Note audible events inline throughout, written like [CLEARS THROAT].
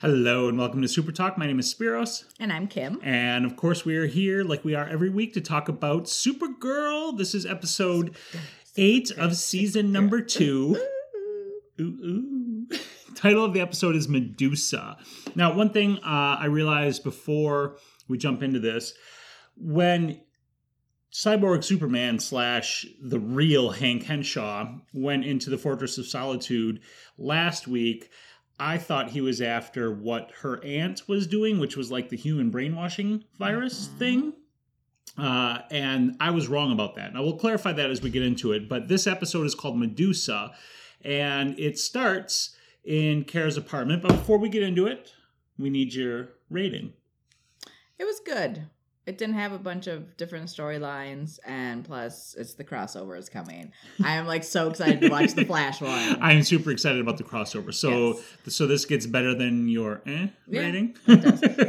Hello and welcome to Super Talk. My name is Spiros. And I'm Kim. And of course, we are here like we are every week to talk about Supergirl. This is episode eight of season number two. Ooh, ooh. [LAUGHS] Title of the episode is Medusa. Now, one thing uh, I realized before we jump into this when Cyborg Superman slash the real Hank Henshaw went into the Fortress of Solitude last week. I thought he was after what her aunt was doing, which was like the human brainwashing virus thing. Uh, and I was wrong about that. Now, we'll clarify that as we get into it. But this episode is called Medusa, and it starts in Kara's apartment. But before we get into it, we need your rating. It was good. It didn't have a bunch of different storylines, and plus, it's the crossover is coming. [LAUGHS] I am like so excited to watch the Flash [LAUGHS] one. I'm super excited about the crossover. So, Yes. so this gets better than your eh Yeah, rating.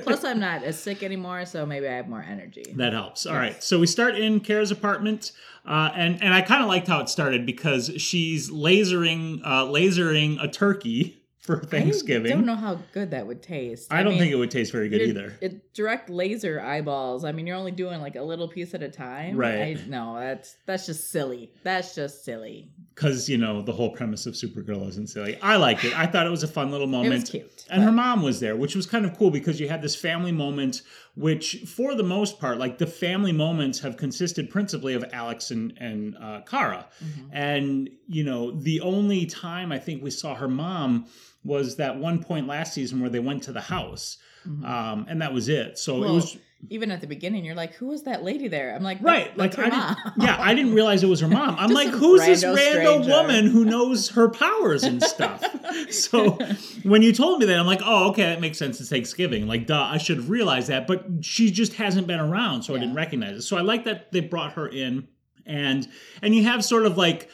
Plus, I'm [LAUGHS] not as sick anymore, so maybe I have more energy. That helps. All Yes. right. So we start in Kara's apartment, uh, and and I kind of liked how it started because she's lasering uh, lasering a turkey for Thanksgiving. I don't know how good that would taste. I don't mean, think it would taste very good either. It direct laser eyeballs. I mean, you're only doing like a little piece at a time. Right. I, no, that's that's just silly. That's just silly. Because you know the whole premise of Supergirl isn't silly. I liked it. I thought it was a fun little It moment. was cute. And her mom was there, which was kind of cool because you had this family moment, which for the most part, like the family moments have consisted principally of Alex and, and uh, Kara. Mhm. And, you know, the only time I think we saw her mom was that one point last season where they went to the house. Mhm. Um, and that was it. So it was even at the beginning, you're like, "Who was that lady there?" I'm like, right. "That's Like her I mom." didn't, [LAUGHS] yeah, I didn't realize it was her mom. I'm [LAUGHS] like, who's this random stranger." woman who knows her powers and stuff? [LAUGHS] so when you told me that, I'm like, oh, okay, that makes sense. It's Thanksgiving. Like, duh, I should have realized that. But she just hasn't been around, so I didn't recognize it. So I like that they brought her in, and and you have sort of like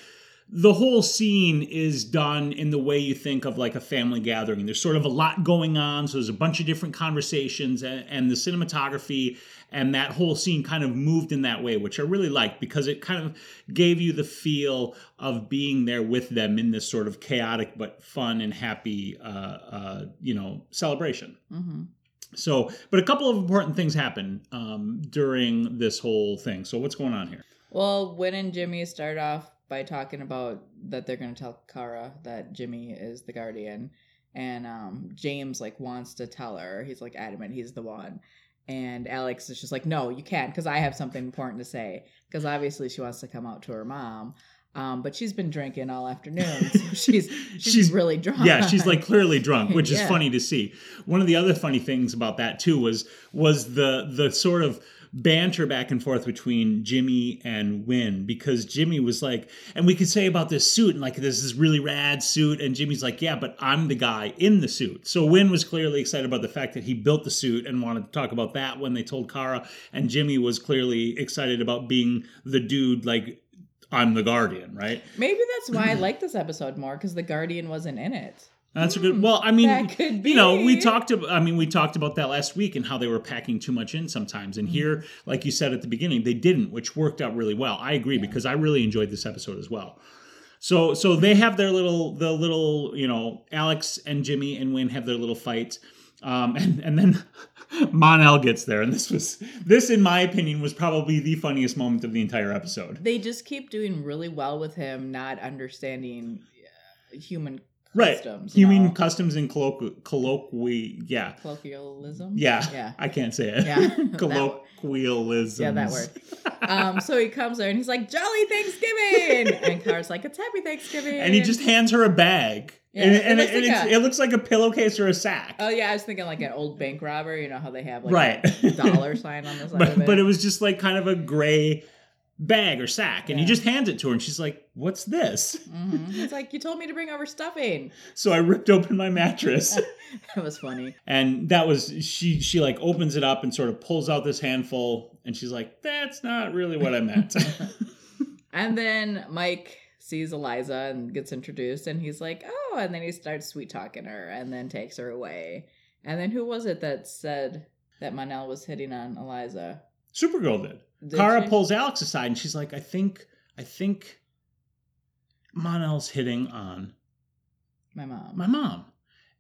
the whole scene is done in the way you think of like a family gathering. There's sort of a lot going on, so there's a bunch of different conversations, and, and the cinematography and that whole scene kind of moved in that way, which I really liked because it kind of gave you the feel of being there with them in this sort of chaotic but fun and happy, uh, uh, you know, celebration. hmm So, but a couple of important things happen um, during this whole thing. So, what's going on here? Well, Winn and Jimmy start off by talking about that they're going to tell Kara that Jimmy is the guardian, and um, James like wants to tell her. He's like adamant he's the one, and Alex is just like, "No, you can't, because I have something important to say." Because obviously she wants to come out to her mom. Um, but she's been drinking all afternoon, so [LAUGHS] she's she's, She's- really drunk. yeah she's like clearly drunk which is [LAUGHS] funny to see one of the other funny things about that too was was the the sort of banter back and forth between Jimmy and Winn because Jimmy was like and we could say about this suit and like this is really rad suit and Jimmy's like yeah but I'm the guy in the suit. So Winn was clearly excited about the fact that he built the suit and wanted to talk about that when they told Kara. And Jimmy was clearly excited about being the dude like I'm the guardian right? Maybe that's why I like this episode more because the guardian wasn't in it. That's a good. Well, I mean, you know, we talked. About, I mean, we talked about that last week and how they were packing too much in sometimes. And here, like you said at the beginning, they didn't, which worked out really well. I agree because I really enjoyed this episode as well. So, so they have their little, the little, you know, Alex and Jimmy and Winn have their little fight, um, and and then [LAUGHS] Mon-El gets there, and this was this, in my opinion, was probably the funniest moment of the entire episode. They just keep doing really well with him not understanding uh, human Right, customs. you mean customs and colloqu- colloquy? Yeah, colloquialism? Yeah, Yeah. I can't say it. Yeah, [LAUGHS] [LAUGHS] Colloquialism. Yeah, that word. um, so he comes there and he's like, Jolly Thanksgiving! [LAUGHS] and Kara's like, It's Happy Thanksgiving. And he just hands her a bag, Yeah, and, it and, looks like it's, a- it looks like a pillowcase or a sack. Oh yeah, I was thinking like an old bank robber, you know how they have like Right. a dollar sign on the side of it. but it was just like kind of a gray bag or sack, and he just hands it to her, and she's like, "What's this?" Mhm. [LAUGHS] It's like you told me to bring over stuffing. So I ripped open my mattress, [LAUGHS] That was funny. and that was she. She like opens it up and sort of pulls out this handful, and she's like, "That's not really what I meant." [LAUGHS] And then Mike sees Eliza and gets introduced, and he's like, "Oh!" And then he starts sweet talking her, and then takes her away. And then who was it that said that Mon-El was hitting on Eliza? Supergirl did. Did Kara she? pulls Alex aside and she's like, I think, I think Mon-El's hitting on my mom. my mom.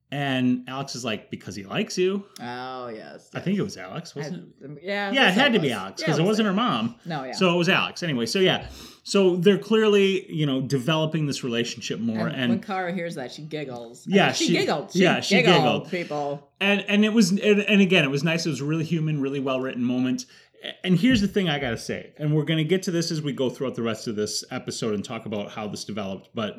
And Alex is like, because he likes you. Oh yes. I think it was Alex, wasn't it? Yeah. Yeah, it had to be. Alex Yeah, because it was wasn't her mom. No, yeah. So it was Alex. Anyway, so yeah. So they're clearly, you know, developing this relationship more. and, And when Kara hears that, she giggles. I Yeah, mean, she, she- giggled. She yeah, she giggled, giggled. People. and and it was and, and again it was nice it was a really human really well written moment and here's the thing i gotta say and we're gonna get to this as we go throughout the rest of this episode and talk about how this developed but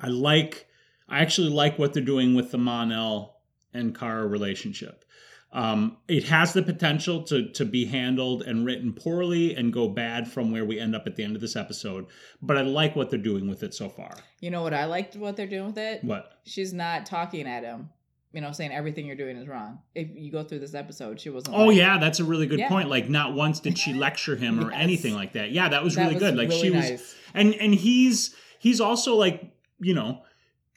i like i actually like what they're doing with the mon-el and kara relationship um, it has the potential to to be handled and written poorly and go bad from where we end up at the end of this episode but i like what they're doing with it so far You know what I liked what they're doing with it? what She's not talking at him. You know, saying everything you're doing is wrong. If you go through this episode, she wasn't. Oh like- yeah, that's a really good Yeah. point. Like not once did she [LAUGHS] lecture him or Yes. anything like that. Yeah, that was That really was good. Like she really was and and he's he's also like, you know,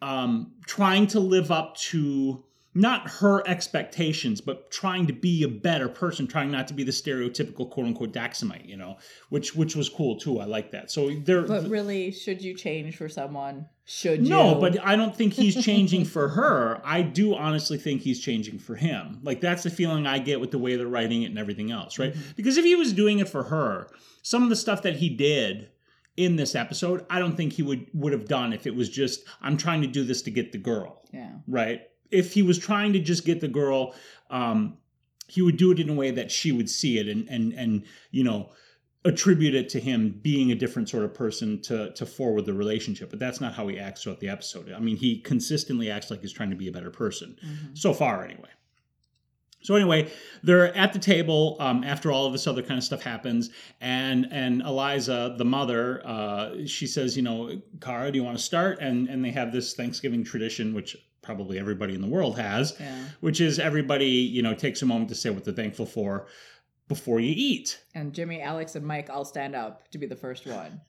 um trying to live up to not her expectations, but trying to be a better person, trying not to be the stereotypical quote unquote Daxamite, you know, which which was cool too. I like that. So there But really, should you change for someone? Should you? no, but I don't think he's changing for [LAUGHS] her. I do honestly think he's changing for him. Like that's the feeling I get with the way they're writing it and everything else, right? Mhm. Because if he was doing it for her, some of the stuff that he did in this episode, I don't think he would would have done if it was just I'm trying to do this to get the girl, yeah. right? If he was trying to just get the girl, um, he would do it in a way that she would see it and and and you know attribute it to him being a different sort of person to to forward the relationship. But that's not how he acts throughout the episode. I mean he consistently acts like he's trying to be a better person. Mhm. so far anyway so anyway they're at the table um, after all of this other kind of stuff happens and and eliza the mother uh, she says you know kara do you want to start and and they have this thanksgiving tradition which probably everybody in the world has Yeah. which is everybody you know takes a moment to say what they're thankful for before you eat And Jimmy, Alex, and Mike all stand up to be the first one.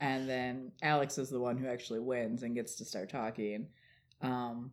And then Alex is the one who actually wins and gets to start talking. Um,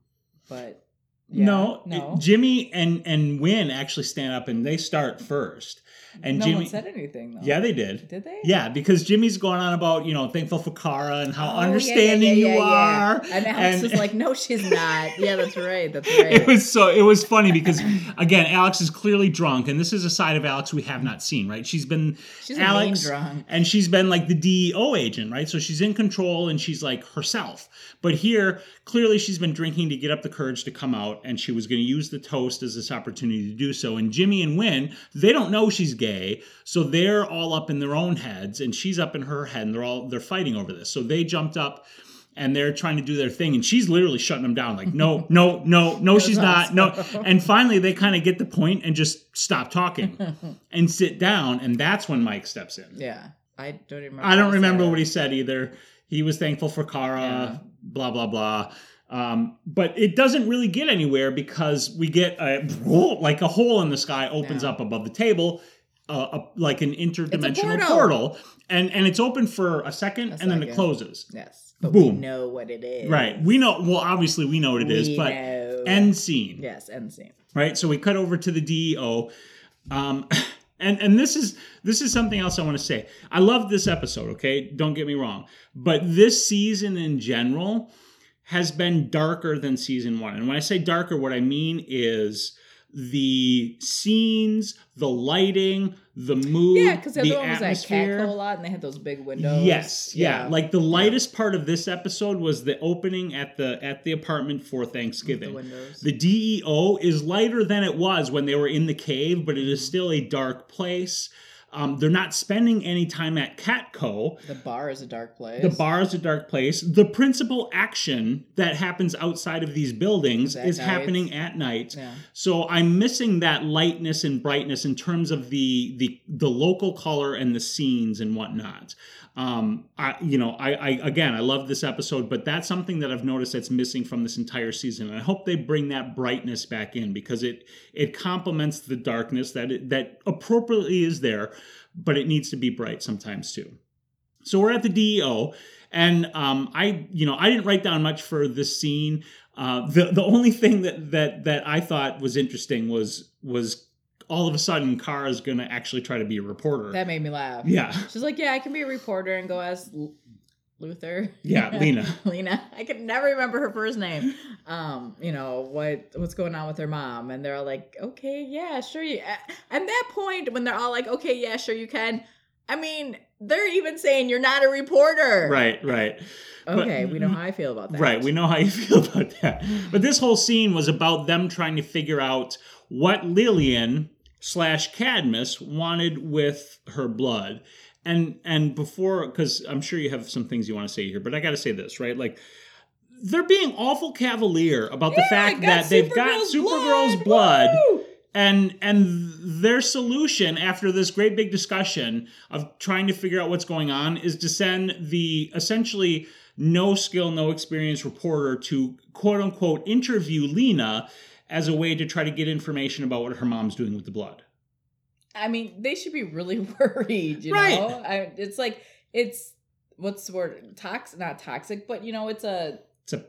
but yeah, no, no, it- Jimmy and and Winn actually stand up and they start first. And no Jimmy, one said anything though. yeah, they did. did they? Yeah, because Jimmy's going on about you know thankful for Kara and how Oh, yeah, yeah, understanding yeah, yeah, you are. And Alex is like, no, she's not. [LAUGHS] Yeah, that's right. That's [LAUGHS] right. It was so it was funny because again Alex is clearly drunk and this is a side of Alex we have not seen right she's been she's Alex drunk. and she's been like the DEO agent, right? So she's in control and she's like herself. But here, clearly, she's been drinking to get up the courage to come out, and she was going to use the toast as this opportunity to do so. And Jimmy and Winn, they don't know she's gay, so they're all up in their own heads, and she's up in her head, and they're all they're fighting over this. So they jumped up. And they're trying to do their thing, and she's literally shutting them down, like, no, [LAUGHS] no, no, no, she's not, no. And finally, they kind of get the point and just stop talking [LAUGHS] and sit down, and that's when Mike steps in. yeah, I don't remember. I don't remember what he said either. He was thankful for Kara, Yeah. blah blah blah. Um, but it doesn't really get anywhere because we get a like a hole in the sky opens up above the table, uh, a, like an interdimensional portal. portal. and and it's open for a second A and then it closes. Yes, but we know what it is. Right. We know. Well, obviously we know what it is, We but know. end scene. yes, end scene. right so we cut over to the deo um [LAUGHS] and and this is this is something else i want to say i love this episode okay don't get me wrong but this season in general has been darker than season one and when i say darker what i mean is the scenes the lighting the mood Yeah, because the the other one was at atmosphere Catco a lot, and they had those big windows. Yes, yeah. Like the lightest part of this episode was the opening at the at the apartment for Thanksgiving. the windows. The DEO is lighter than it was when they were in the cave, but it is still a dark place. Um, they're not spending any time at Catco. The bar is a dark place. The bar is a dark place. The principal action that happens outside of these buildings Is at is night. happening at night. Yeah. So I'm missing that lightness and brightness in terms of the the the local color and the scenes and whatnot. Um, I you know I, I again I love this episode, but that's something that I've noticed that's missing from this entire season. And I hope they bring that brightness back in because it it complements the darkness that it, that appropriately is there, but it needs to be bright sometimes too. So we're at the DEO, and um, I, you know, I didn't write down much for this scene. Uh, the the only thing that that that I thought was interesting was was all of a sudden Kara's to actually try to be a reporter. That made me laugh. yeah, She's like, yeah, I can be a reporter and go ask L- Luthor. Yeah, [LAUGHS] Lena. Lena. I could never remember her first name. Um, you know what what's going on with her mom, and they're all like, "Okay, yeah, sure." You. At at that point, when they're all like, "Okay, yeah, sure, you can," I mean, they're even saying you're not a reporter. Right, right. But- Okay, we know how I feel about that. Right, we know how you [LAUGHS] feel about that. But this whole scene was about them trying to figure out what Lillian slash Cadmus wanted with her blood. And and before, because I'm sure you have some things you want to say here, but I got to say this, right? Like they're being awful cavalier about the Yeah, fact got that they've got Supergirl's Supergirl's blood, and and their solution after this great big discussion of trying to figure out what's going on is to send the essentially no skill no experience reporter to quote unquote interview lena as a way to try to get information about what her mom's doing with the blood I mean, they should be really [LAUGHS] worried, you Right. know? I, it's like, it's, what's the word? Toxic, not toxic, but you know, it's a, it's a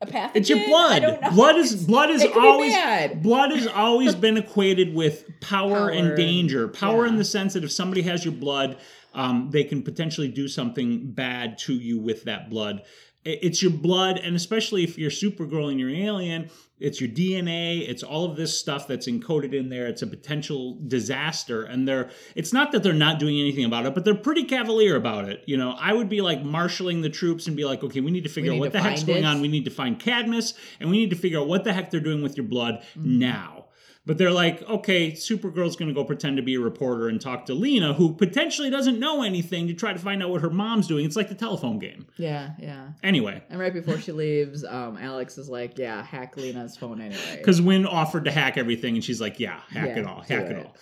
a pathogen. it's your blood blood is blood is it could be always blood has always [LAUGHS] been equated with power, Power and and- danger. Power in the sense that if somebody has your blood, um, they can potentially do something bad to you with that blood. It's your blood, and especially if you're Supergirl and you're an alien, it's your DNA. It's all of this stuff that's encoded in there. It's a potential disaster, and they're. It's not that they're not doing anything about it, but they're pretty cavalier about it. You know, I would be like marshaling the troops and be like, okay, we need to figure out what the heck's find going on. We need to find Cadmus, and we need to figure out what the heck they're doing with your blood Mhm. now. But they're like, okay, Supergirl's going to go pretend to be a reporter and talk to Lena, who potentially doesn't know anything, to try to find out what her mom's doing. It's like the telephone game. Yeah, yeah. Anyway, And right before she leaves, um, Alex is like, yeah, hack Lena's phone anyway. because Winn offered to hack everything, and she's like, yeah, hack Yeah, it all, hack it it. all.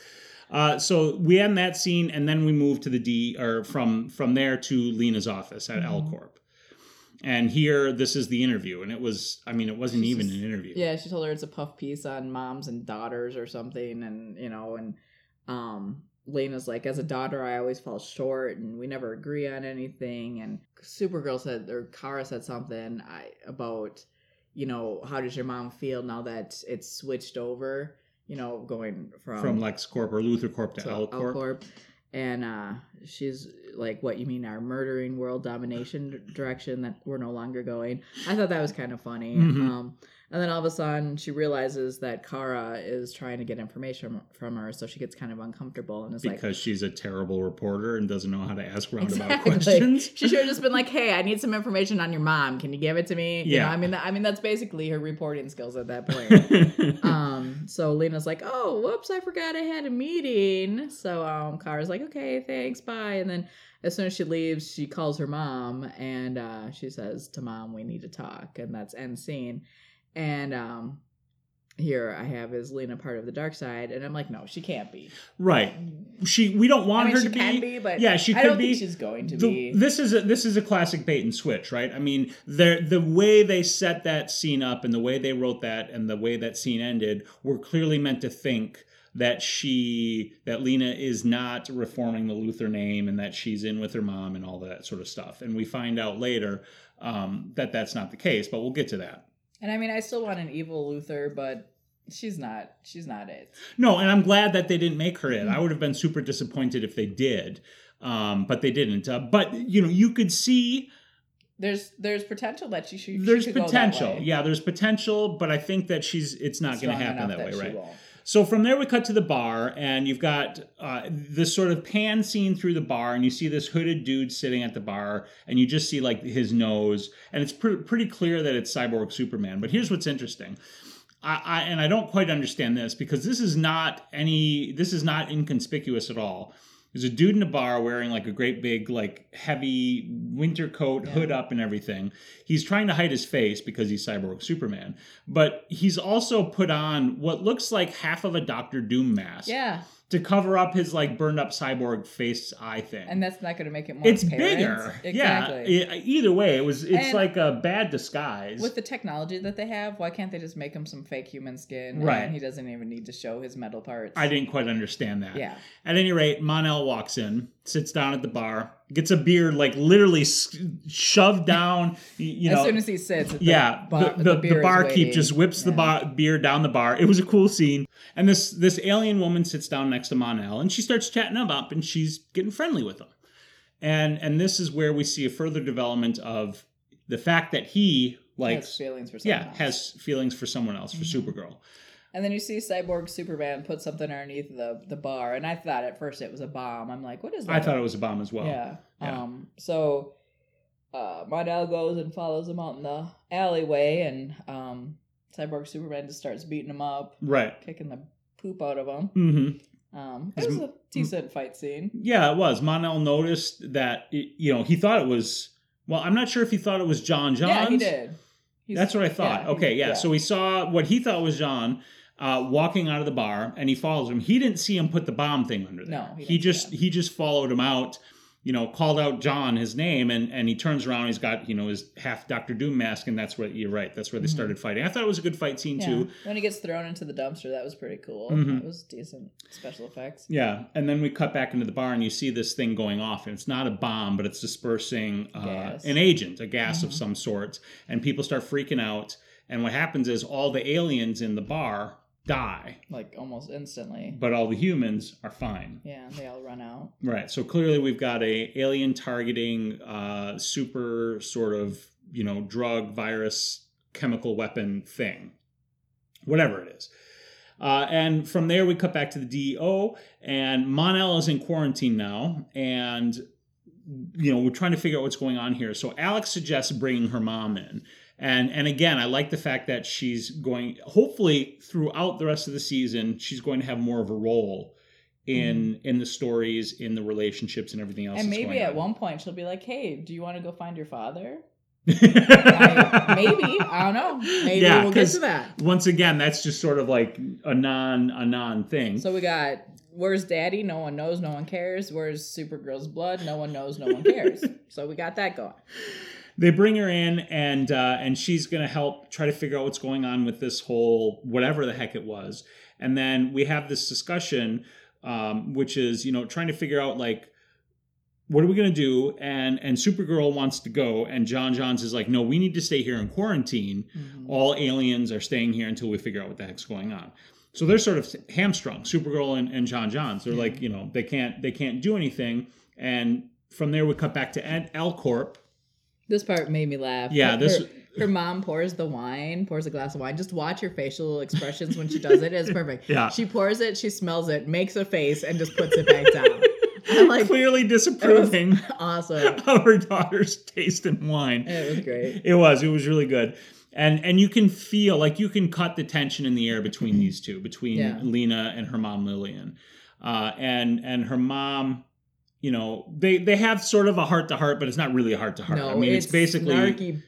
Uh, so we end that scene, and then we move to the D, or from from there to Lena's office at L Mhm. Corp. And here, this is the interview, and it was, I mean, it wasn't She's even just- an interview. Yeah, she told her it's a puff piece on moms and daughters or something, and you know, and um, Lena's like, as a daughter, I always fall short, and we never agree on anything. And Supergirl said, or Kara said something I, about, you know, how does your mom feel now that it's switched over? You know, going from From Lex Corp or Luthor Corp to, to L Corp. Corp. And uh, she's like, "What you mean our murdering world domination direction that we're no longer going?" I thought that was kind of funny. Mhm. Um, and then all of a sudden, she realizes that Kara is trying to get information from her, so she gets kind of uncomfortable and is like, because she's a terrible reporter and doesn't know how to ask roundabout Exactly. [LAUGHS] questions. She should have just been like, "Hey, I need some information on your mom. Can you give it to me?" You Yeah. know, I mean, I mean that's basically her reporting skills at that [LAUGHS] point. um, so Lena's like, "Oh, whoops, I forgot I had a meeting." So um, Kara's like, "Okay, thanks, bye." And then as soon as she leaves, she calls her mom and uh, she says to mom, "We need to talk," and that's end scene. And um, here I have is Lena part of the dark side, and I'm like, "No, she can't be." right. She we don't want I mean, her she to can be. be, but yeah, she I could don't be. think she's going to The- be. this is a this is a classic bait and switch, right? I mean, the the way they set that scene up and the way they wrote that and the way that scene ended were clearly meant to think that she that Lena is not reforming the Luthor name and that she's in with her mom and all that sort of stuff. And we find out later um, that that's not the case, but we'll get to that. And I mean, I still want an evil Luthor, but she's not. She's not it. No, and I'm glad that they didn't make her it. I would have been super disappointed if they did, um, but they didn't. Uh, but you know, you could see There's there's potential that she should. there's she that potential. Yeah, there's potential, but I think that she's it's not going to happen enough that way, right? won't. So from there we cut to the bar, and you've got uh, this sort of pan scene through the bar, and you see this hooded dude sitting at the bar, and you just see like his nose, and it's pre- pretty clear that it's Cyborg Superman. But here's what's interesting. I, I and I don't quite understand this because this is not any this is not inconspicuous at all. There's a dude in a bar wearing like a great big like heavy winter coat, Yeah. hood up and everything. He's trying to hide his face because he's Cyborg Superman, but he's also put on what looks like half of a Doctor Doom mask Yeah, to cover up his like burned up cyborg face eye thing. and that's not going to make it more. it's apparent. bigger. Exactly. Yeah. either way, it was it's And- like a bad disguise. With the technology that they have, why can't they just make him some fake human skin? Right. And he doesn't even need to show his metal parts. I didn't quite understand that. Yeah. At any rate, Mon-El walks in, sits down at the bar, gets a beer like literally shoved down. You as soon as he sits, the yeah, bar- the, the, beer the barkeep just whips the Yeah. bar, beer down the bar. It was a cool scene. And this this alien woman sits down next to Mon-El, and she starts chatting him up, and she's getting friendly with him. and and this is where we see a further development of the fact that he like has feelings for someone yeah else. has feelings for someone else for Mhm. Supergirl. And then you see Cyborg Superman put something underneath the the bar, and I thought at first it was a bomb. I'm like, what is that? I thought it was a bomb as well. yeah. yeah. Um. So, uh, goes and follows him out in the alleyway, and um, Cyborg Superman just starts beating him up, Right. kicking the poop out of him. hmm Um, it was a decent fight scene. Yeah, it was. Mon-El noticed that it, you know he thought it was. Well, I'm not sure if he thought it was John John. Yeah, he did. He's- That's what I thought. yeah, okay, yeah. So he saw what he thought was John uh, walking out of the bar, and he follows him. He didn't see him put the bomb thing under there. No, he he, just he just followed him out. You know, called out John his name, and and he turns around. He's got you know his half Doctor Doom mask, and that's where you're right. That's where they Mhm. started fighting. I thought it was a good fight scene yeah. too. When he gets thrown into the dumpster, that was pretty cool. Mhm. It was decent special effects. Yeah, and then we cut back into the bar, and you see this thing going off, and it's not a bomb, but it's dispersing uh, an agent, a gas of Mhm. some sort, and people start freaking out. And what happens is all the aliens in the bar die, Like almost instantly. but all the humans are fine. Yeah, they all run out. Right. So clearly, we've got a alien targeting, uh, super sort of you know drug, virus, chemical weapon thing, whatever it is. Uh, and from there, we cut back to the DEO, and Mon-El is in quarantine now, and you know we're trying to figure out what's going on here. So Alex suggests bringing her mom in, and and again, I like the fact that she's going. Hopefully, throughout the rest of the season, she's going to have more of a role in mm-hmm. in the stories, in the relationships, and everything else. and maybe at on. one point she'll be like, "Hey, do you want to go find your father?" [LAUGHS] I, maybe I don't know. Maybe Yeah, we'll get to that. Once again, that's just sort of like a non a non thing. So we got where's Daddy? No one knows. No one cares. Where's Supergirl's blood? No one knows. No one cares. [LAUGHS] so we got that going. They bring her in and uh, and she's gonna help try to figure out what's going on with this whole whatever the heck it was and then we have this discussion um, which is you know trying to figure out like what are we gonna do and and supergirl wants to go and j'onn j'onzz is like no we need to stay here in quarantine Mhm. all aliens are staying here until we figure out what the heck's going on so they're sort of hamstrung supergirl and, and j'onn j'onzz they're Yeah. like you know they can't they can't do anything and from there we cut back to Ed- L Corp. This part made me laugh. Yeah, Her- this- Her, her mom pours the wine, pours a glass of wine. Just watch her facial expressions when she does it. It's perfect. [LAUGHS] Yeah. She pours it, she smells it, makes a face, and just puts it back down. [LAUGHS] I'm like, clearly disapproving [LAUGHS] awesome. of her daughter's taste in wine. It was great. It was. It was really good. And and you can feel like you can cut the tension in the air between these two, between Yeah. Lena and her mom Lillian, uh, and and her mom. You know, they they have sort of a heart to heart, but it's not really a heart to heart. No, I mean, it's, basically snarky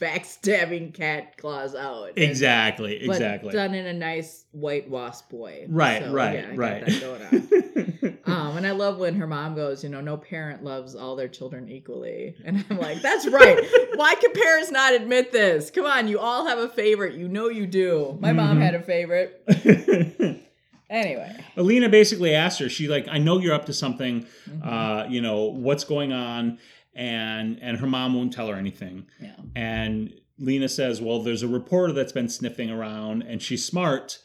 backstabbing cat claws out. Exactly, but exactly. done in a nice white wasp way. Right, So, right, yeah, right. that going on. [LAUGHS] Um, and I love when her mom goes, you know, no parent loves all their children equally. And I'm like, that's right. Why can parents not admit this? Come on, you all have a favorite. You know you do. My mom Mhm. had a favorite. [LAUGHS] Anyway. Alina basically asked her, she like, I know you're up to something. Mhm. Uh, you know, what's going on? And and her mom won't tell her anything. yeah. And Lena says, Well, there's a reporter that's been sniffing around and she's smart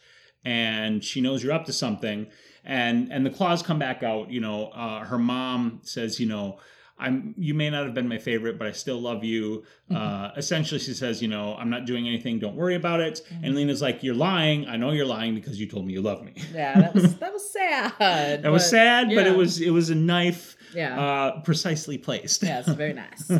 and she knows you're up to something. And and the claws come back out, you know, uh, her mom says, you know, I'm you may not have been my favorite, but I still love you. Uh, essentially she says, you know, I'm not doing anything, don't worry about it. And Lena's like, You're lying. I know you're lying because you told me you love me. Yeah, that was that was sad. [LAUGHS] That was but- sad, but it was it was a knife Yeah. uh, precisely placed. yes, very nice. [LAUGHS]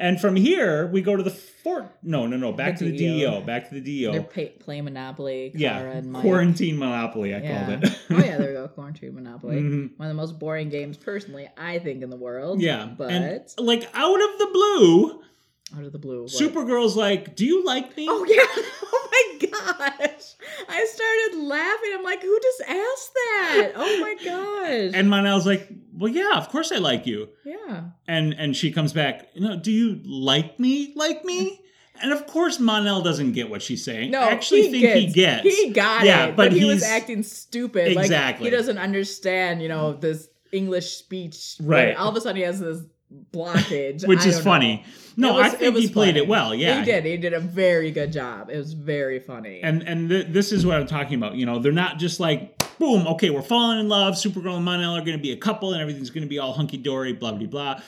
and from here, we go to the fort. No, no, no. Back The to the DEO. Back to the DEO. They're pay, playing Monopoly. Yeah, quarantine monopoly. I yeah. called it. oh yeah, there [LAUGHS] we go. Quarantine Monopoly. Mhm. One of the most boring games, personally, I think, in the world. Yeah, but and like out of the blue, out of the blue, what? Supergirl's like, "Do you like me?" Oh yeah! [LAUGHS] Oh my gosh! I started laughing. I'm like, who just asked that? Oh my gosh! And Mon-El's like, "Well, yeah, of course I like you." yeah, And and she comes back, "You know, do you like me? Like me?" And of course, Mon-El doesn't get what she's saying. no, I actually he think gets, he gets. He got Yeah, it, but but, he was acting stupid. Exactly. Like he doesn't understand, you know, this English speech. Right. All of a sudden, he has this blockage, [LAUGHS] which is funny. know. No, was- I think he played funny. it well. Yeah, he did. He did a very good job. It was very funny. And and th- this is what I'm talking about. You know, they're not just like boom, okay, we're falling in love. Supergirl and Mon-El are going to be a couple, and everything's going to be all hunky dory, blah blah blah.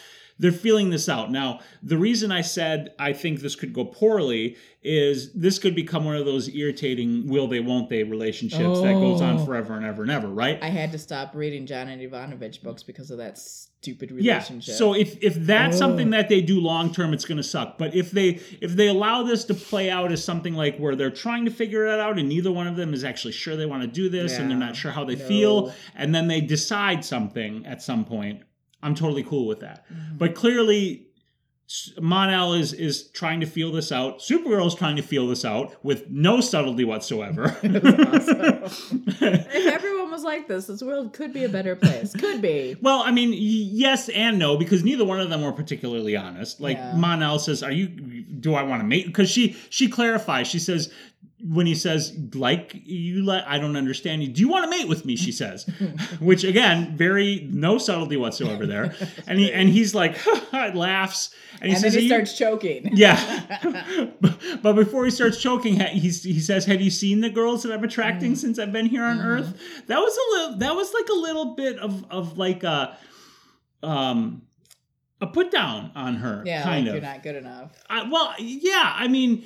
They're feeling this out now. The reason I said I think this could go poorly is this could become one of those irritating will they won't they relationships that goes on Oh. forever and ever and ever, right? I had to stop reading Janet Evanovich books because of that stupid relationship. yeah so if if that's Oh. something that they do long term it's going to suck but if they if they allow this to play out as something like where they're trying to figure it out and neither one of them is actually sure they want to do this and they're not sure how they No. feel and then they decide something at some point i'm totally cool with that Mhm. but clearly Mon-El is is trying to feel this out. Supergirl is trying to feel this out with no subtlety whatsoever. [LAUGHS] [LAUGHS] If everyone was like this, this world could be a better place. Could be. Well, I mean, y- yes and no because neither one of them were particularly honest. Like Yeah. Mon-El says, "Are you? Do I want to mate?" Because she she clarifies. She says when he says, "Like you, let I don't understand you. Do you want to mate with me?" She says, [LAUGHS] which again, very no subtlety whatsoever there. [LAUGHS] And he and he's like [LAUGHS] laughs and he and says, then he starts choking. Yeah. but before he starts choking, he's, he says, "Have you seen the girls that I'm attracting since I've been here on Mhm. Earth?" That was a little. That was like a little bit of of like a um a put down on her, yeah, kind like of. you're not good enough. I, well, yeah. I mean,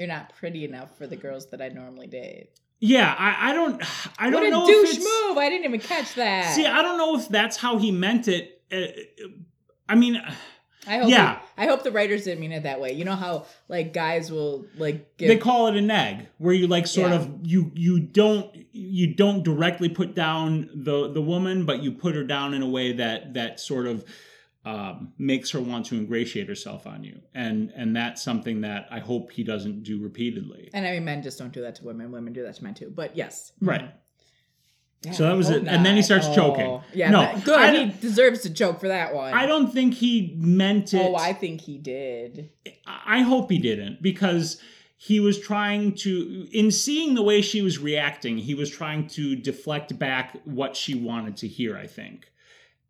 You're not pretty enough for the girls that I normally date. yeah. I, I don't. I don't what a know. douche if it's, move! I didn't even catch that. See, I don't know if that's how he meant it. Uh, I mean, I hope. yeah. I hope the writers didn't mean it that way. You know how like guys will like give. they call it a neg where you like sort Yeah. of you you don't you don't directly put down the the woman but you put her down in a way that that sort of um, makes her want to ingratiate herself on you and and that's something that i hope he doesn't do repeatedly and I mean, men just don't do that to women. Women do that to men too. But yes, Right. Yeah, So that was it. And then he not. starts choking. Oh, Yeah, No, that- good. He deserves to choke for that one. i don't think he meant it Oh, I think he did. I hope he didn't because he was trying to, in seeing the way she was reacting, he was trying to deflect back what she wanted to hear. I think,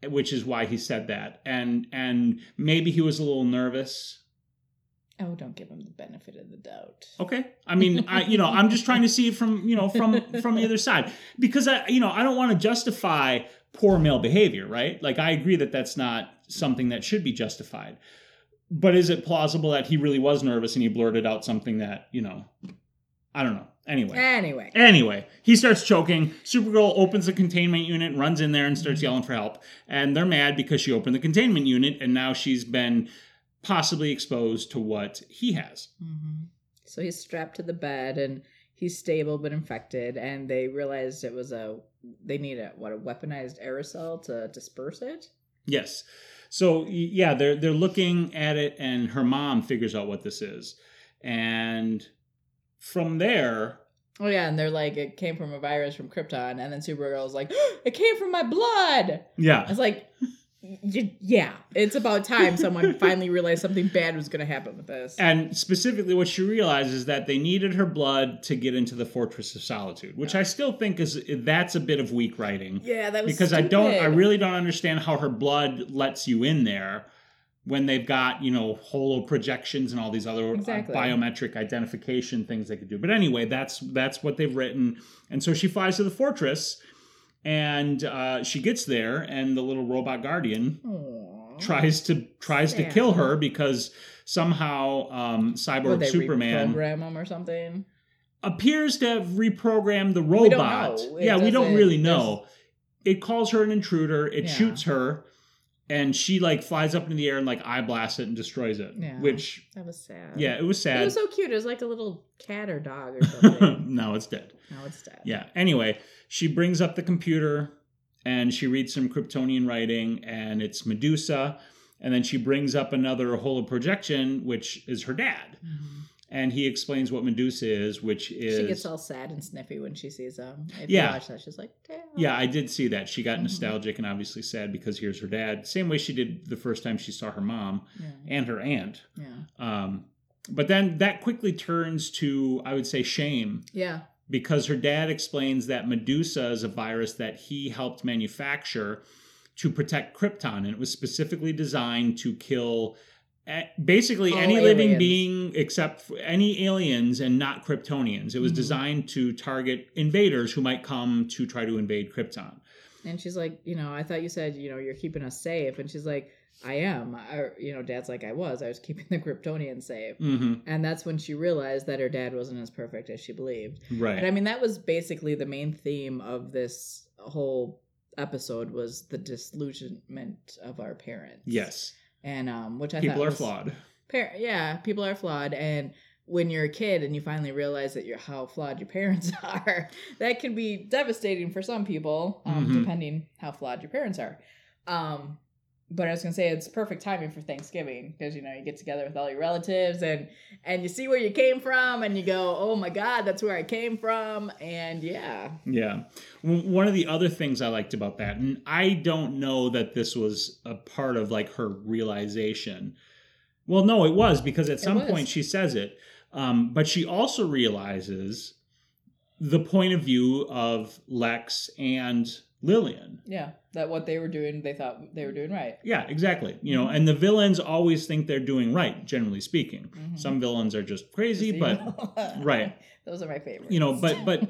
which is why he said that, and and maybe he was a little nervous. Oh, don't give him the benefit of the doubt. Okay, I mean, I you know, I'm just trying to see it from you know from from the other side because I you know I don't want to justify poor male behavior, right? Like I agree that that's not something that should be justified. But is it plausible that he really was nervous and he blurted out something that, you know, I don't know. Anyway. Anyway, Anyway, he starts choking. Supergirl opens the containment unit, runs in there, and starts yelling for help. And they're mad because she opened the containment unit and now she's been possibly exposed to what he has. hmm so he's strapped to the bed and he's stable but infected. And they realized it was a they need a what a weaponized aerosol to disperse it. Yes. So yeah, they're they're looking at it, and her mom figures out what this is, and from there, Oh yeah, and they're like, it came from a virus from Krypton, and then Supergirl's like, it came from my blood. Yeah, it's like, yeah, it's about time someone [LAUGHS] finally realized something bad was going to happen with this. and specifically, what she realizes is that they needed her blood to get into the Fortress of Solitude, which I still think is that's a bit of weak writing yeah, that was because I don't, I really don't understand how her blood lets you in there. When they've got you know holo projections and all these other uh, Exactly. biometric identification things they could do, but anyway, that's that's what they've written, and so she flies to the fortress, and uh, she gets there, and the little robot guardian Aw. tries to tries to kill her because somehow um, cyborg Superman reprogram him or something? appears to have reprogrammed the We robot. know. Yeah, we don't really know. It calls her an intruder. It Yeah. shoots her, and she like flies up into the air and like eye blasts it and destroys it. Yeah. Which That was sad. yeah, it was sad. It was so cute. It was like a little cat or dog or [LAUGHS] something. no, it's dead. now it's dead. Yeah. Anyway, she brings up the computer and she reads some Kryptonian writing, and it's Medusa. And then she brings up another holo projection, which is her dad. Mhm. And he explains what Medusa is, which is She gets all sad and sniffy when she sees him. If Yeah. you watch that, she's like, Damn. Yeah, I did see that. She got Mhm. nostalgic and obviously sad because here's her dad. Same way she did the first time she saw her mom yeah, and her aunt. yeah, Um, but then that quickly turns to, I would say, shame yeah. because her dad explains that Medusa is a virus that he helped manufacture to protect Krypton, and it was specifically designed to kill basically All any living being except for any aliens and not Kryptonians. It was Mhm. designed to target invaders who might come to try to invade Krypton. And she's like, you know, I thought you said, you know, you're keeping us safe. And she's like, I am. I, you know, dad's like, I was. I was keeping the Kryptonians safe. hmm And that's when she realized that her dad wasn't as perfect as she believed. Right. And I mean, that was basically the main theme of this whole episode was the disillusionment of our parents. yes. And um, which I People thought are flawed. Par- yeah, people are flawed, and when you're a kid and you finally realize that you're how flawed your parents [LAUGHS] are, that can be devastating for some people, um, Mhm. depending how flawed your parents are. Um, but I was gonna say it's perfect timing for Thanksgiving because you know you get together with all your relatives and and you see where you came from and you go, oh my god, that's where I came from, and yeah, Yeah. One of the other things I liked about that, and I don't know that this was a part of like her realization. Well, no, it was because at some point she says it. Um, but she also realizes the point of view of Lex and Lillian. yeah, that what they were doing, they thought they were doing right. Yeah, exactly. You Mm-hmm. know, and the villains always think they're doing right, generally speaking. Mhm. Some villains are just crazy, Just but [LAUGHS] right. those are my favorites. you know but [LAUGHS] but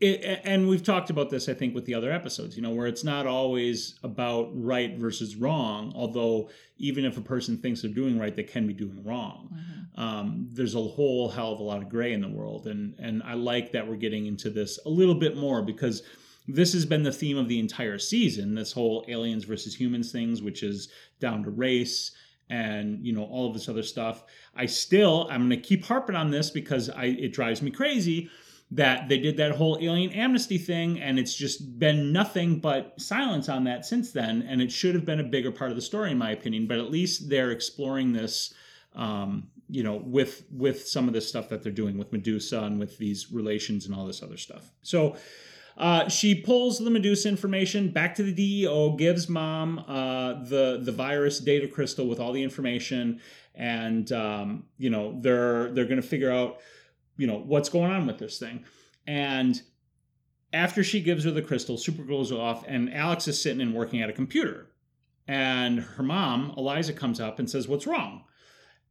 it, and we've talked about this i think with the other episodes you know where it's not always about right versus wrong although even if a person thinks they're doing right they can be doing wrong Mhm. um, there's a whole hell of a lot of gray in the world and and i like that we're getting into this a little bit more because this has been the theme of the entire season this whole aliens versus humans things which is down to race and you know all of this other stuff. I still i'm going to keep harping on this because i it drives me crazy that they did that whole alien amnesty thing and it's just been nothing but silence on that since then. And it should have been a bigger part of the story in my opinion but at least they're exploring this um, you know with with some of this stuff that they're doing with medusa and with these relations and all this other stuff. So uh, she pulls the Medusa information back to the DEO, gives mom uh, the the virus data crystal with all the information, and um, you know they're they're going to figure out you know what's going on with this thing. And after she gives her the crystal, Supergirl goes off, and Alex is sitting and working at a computer, and her mom Eliza comes up and says, "What's wrong?"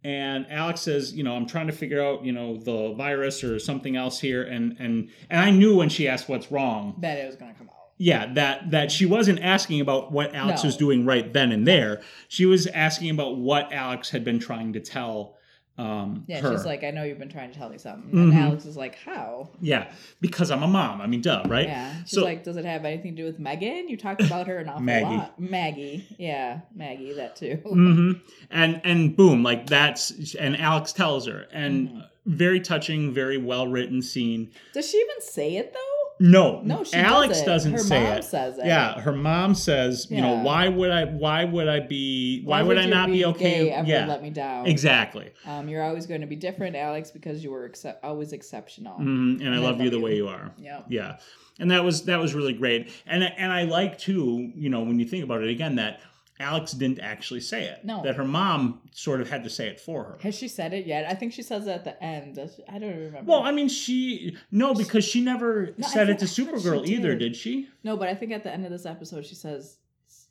And Alex says, you know, I'm trying to figure out, you know, the virus or something else here. And and and I knew when she asked what's wrong, that it was gonna come out. yeah, that that she wasn't asking about what Alex No. was doing right then and there. She was asking about what Alex had been trying to tell um Yeah, her. she's like, I know you've been trying to tell me something. And Alex is like, How? yeah, because I'm a mom. I mean, duh, right? Yeah. She's So- like, Does it have anything to do with Megan? You talked about her an awful Maggie. lot. Maggie. Yeah, Maggie, that too. hmm And and boom, like that's and Alex tells her, and Mhm. very touching, very well written scene. Does she even say it though? No, No, she Alex doesn't. doesn't Her say mom it. says it. Yeah, her mom says, you know, why would I? Why would I be? Why, would, I not be okay? Ever yeah, let me down. exactly. Um, you're always going to be different, Alex, because you were always exceptional. hmm And I And I love you the you. way you are. Yeah. Yeah, and that was that was really great. And and I like too, you know, when you think about it again, that Alex didn't actually say it. No. that her mom sort of had to say it for her. Has she said it yet? I think she says it at the end. I don't remember. Well, I mean, she no, because she never No, said it to thought- I thought she Supergirl either, did. did she? no, but I think at the end of this episode she says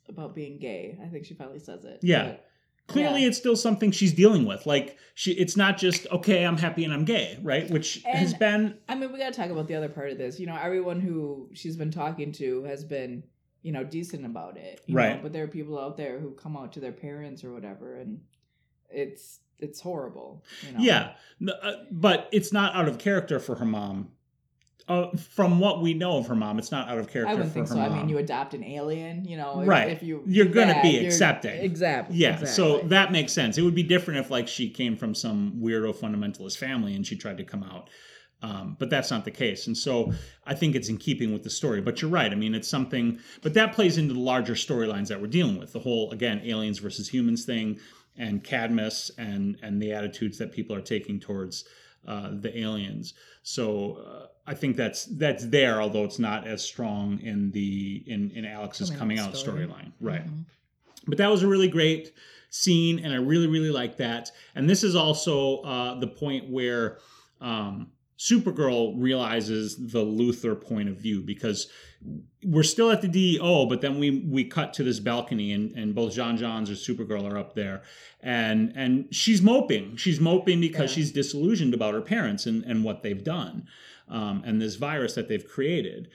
about being gay. I think she finally says it. Yeah. But- Clearly, Yeah. it's still something she's dealing with. Like she, it's not just okay. I'm happy and I'm gay, right? Which has been I mean, we got to talk about the other part of this. You know, everyone who she's been talking to has been, you know, decent about it. you know, Right. but there are people out there who come out to their parents or whatever, and it's it's horrible. You know? Yeah, uh, but it's not out of character for her mom. Uh, from what we know of her mom, it's not out of character I wouldn't think so. I mean, you adopt an alien, you know, if, Right. If you You're gonna that, be accepting. Exactly. yeah, so that makes sense. It would be different if like she came from some weirdo fundamentalist family and she tried to come out. Um, but that's not the case. And so I think it's in keeping with the story. But you're right. I mean, it's something, but that plays into the larger storylines that we're dealing with. The whole, again, aliens versus humans thing and Cadmus and, and the attitudes that people are taking towards uh, the aliens. So uh, I think that's that's there, although it's not as strong in the in, in Alex's coming, Coming out out story. storyline. Right. Mhm. But that was a really great scene, and I really, really like that. And this is also uh, the point where um, Supergirl realizes the Luthor point of view because we're still at the DEO, but then we we cut to this balcony and, and both J'onn J'onzz or Supergirl are up there and and she's moping. She's moping because Yeah. she's disillusioned about her parents and, and what they've done um, and this virus that they've created.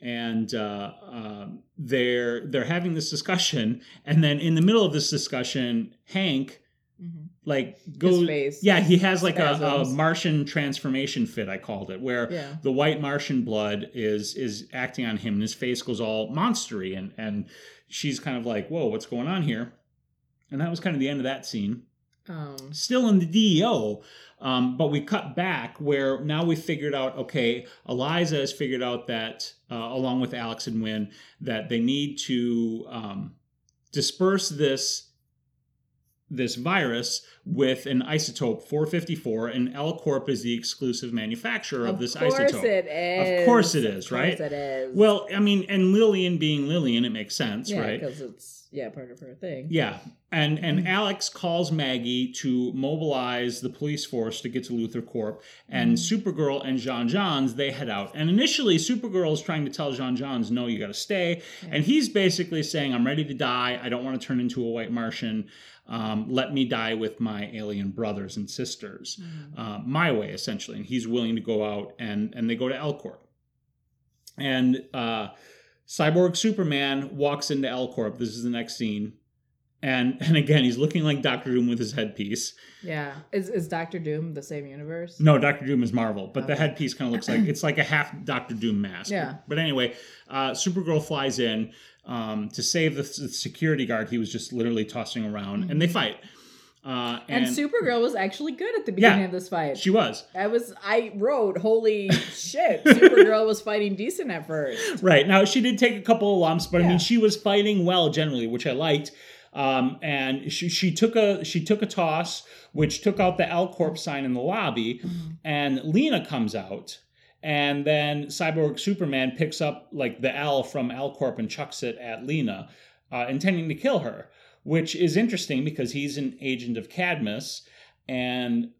And uh, uh, they're they're having this discussion, and then in the middle of this discussion, Hank Mhm. Like goes face. yeah he has like a, a martian transformation fit i called it where Yeah. the white martian blood is is acting on him and his face goes all monstery and and she's kind of like whoa what's going on here? And that was kind of the end of that scene. Um, still in the deo um, but we cut back where now we figured out okay eliza has figured out that uh, along with alex and winn that they need to um, disperse this this virus with an isotope 454 and L Corp is the exclusive manufacturer of, this course isotope. it is. Of course it is, Of right? course it is. Well, I mean, and Lillian being Lillian, it makes sense, yeah, right? because it's yeah part of her thing. Yeah, and and Mhm. Alex calls Maggie to mobilize the police force to get to Luthor Corp. And Mhm. Supergirl and J'onn J'onzz they head out. And initially, Supergirl is trying to tell J'onn J'onzz, "No, you got to stay." And he's basically saying, "I'm ready to die. I don't want to turn into a white Martian. Um, let me die with my alien brothers and sisters, Mhm. uh, my way, essentially." And he's willing to go out, and and they go to L Corp. And uh, Cyborg Superman walks into L Corp. This is the next scene. And [LAUGHS] and again, he's looking like Doctor Doom with his headpiece. Yeah, is is Doctor Doom the same universe? No, Doctor Doom is Marvel, but the headpiece kind of looks like [CLEARS THROAT] it's like a half Doctor Doom mask. Yeah. But anyway, uh, Supergirl flies in um, to save the, the security guard he was just literally tossing around, and they fight. Uh, And, and Supergirl was actually good at the beginning Yeah. of this fight. she was I was I wrote, holy shit, Supergirl was fighting decent at first. [LAUGHS] right now. She did take a couple of lumps, but I mean, she was fighting well generally, which I liked. Um, and she, she took a she took a toss, which took out the L Corp sign in the lobby, and Lena comes out, and then Cyborg Superman picks up like the L from L Corp and chucks it at Lena, uh, intending to kill her, which is interesting because he's an agent of Cadmus, and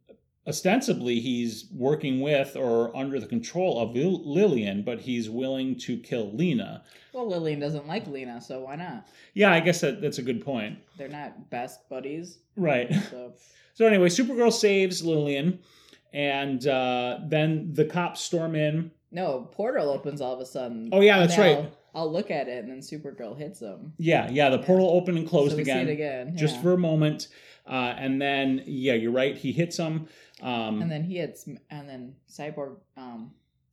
ostensibly he's working with or under the control of Lil- Lillian, but he's willing to kill Lena. Well, Lillian doesn't like Lena, so why not? Yeah, I guess that, that's a good point. They're not best buddies, Right. so [LAUGHS] So anyway, Supergirl saves Lillian, and uh, then the cops storm in. no portal opens all of a sudden. Oh, yeah, that's then right. I'll, look at it, and then Supergirl hits him. Yeah, yeah, the Yeah. portal opened and closed so again, See it again, just yeah. for a moment, uh, and then yeah, you're right. He hits him. Um, And then he hits, and then Cyborg. Um,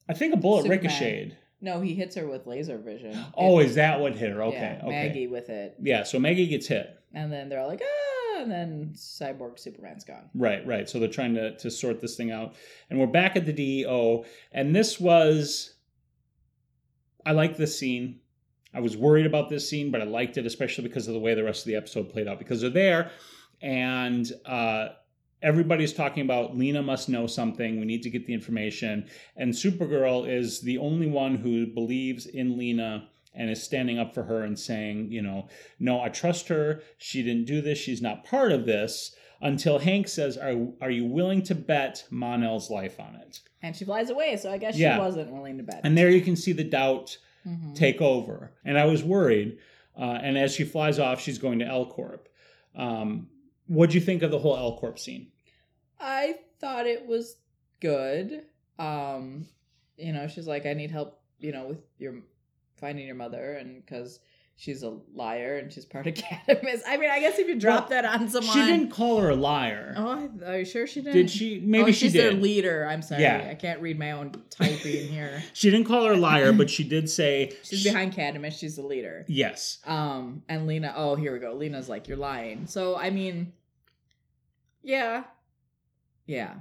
I think a bullet Superman. ricocheted. no, he hits her with laser vision. Oh, It- is that what hit her? Okay, yeah, okay. Maggie with it, Yeah, so Maggie gets hit. and then they're all like, ah, and then Cyborg Superman's gone. Right, right. So they're trying to to sort this thing out, and we're back at the DEO, and this was. I like this scene. I was worried about this scene, but I liked it, especially because of the way the rest of the episode played out. Because they're there, and uh, everybody's talking about Lena must know something. We need to get the information, and Supergirl is the only one who believes in Lena and is standing up for her and saying, you know, no, I trust her. She didn't do this. She's not part of this until Hank says, "Are are you willing to bet Mon-El's life on it?" And she flies away, so I guess Yeah. she wasn't willing to bet. And there you can see the doubt Mhm. take over. And I was worried. Uh, and as she flies off, she's going to L Corp. Um, what'd you think of the whole L Corp scene? I thought it was good. Um, you know, she's like, I need help, you know, with your finding your mother, and because she's a liar and she's part of [LAUGHS] Cadmus. I mean, I guess if you drop Well, that on someone, She didn't call her a liar. Oh, are you sure she didn't? Did she? Maybe oh, she she's did. their leader. I'm sorry, Yeah. I can't read my own typing here. [LAUGHS] She didn't call her a liar, but she did say [LAUGHS] She's behind Cadmus. She's the leader. Yes. Um, and Lena. Oh, here we go. Lena's like, you're lying. So I mean, yeah, yeah.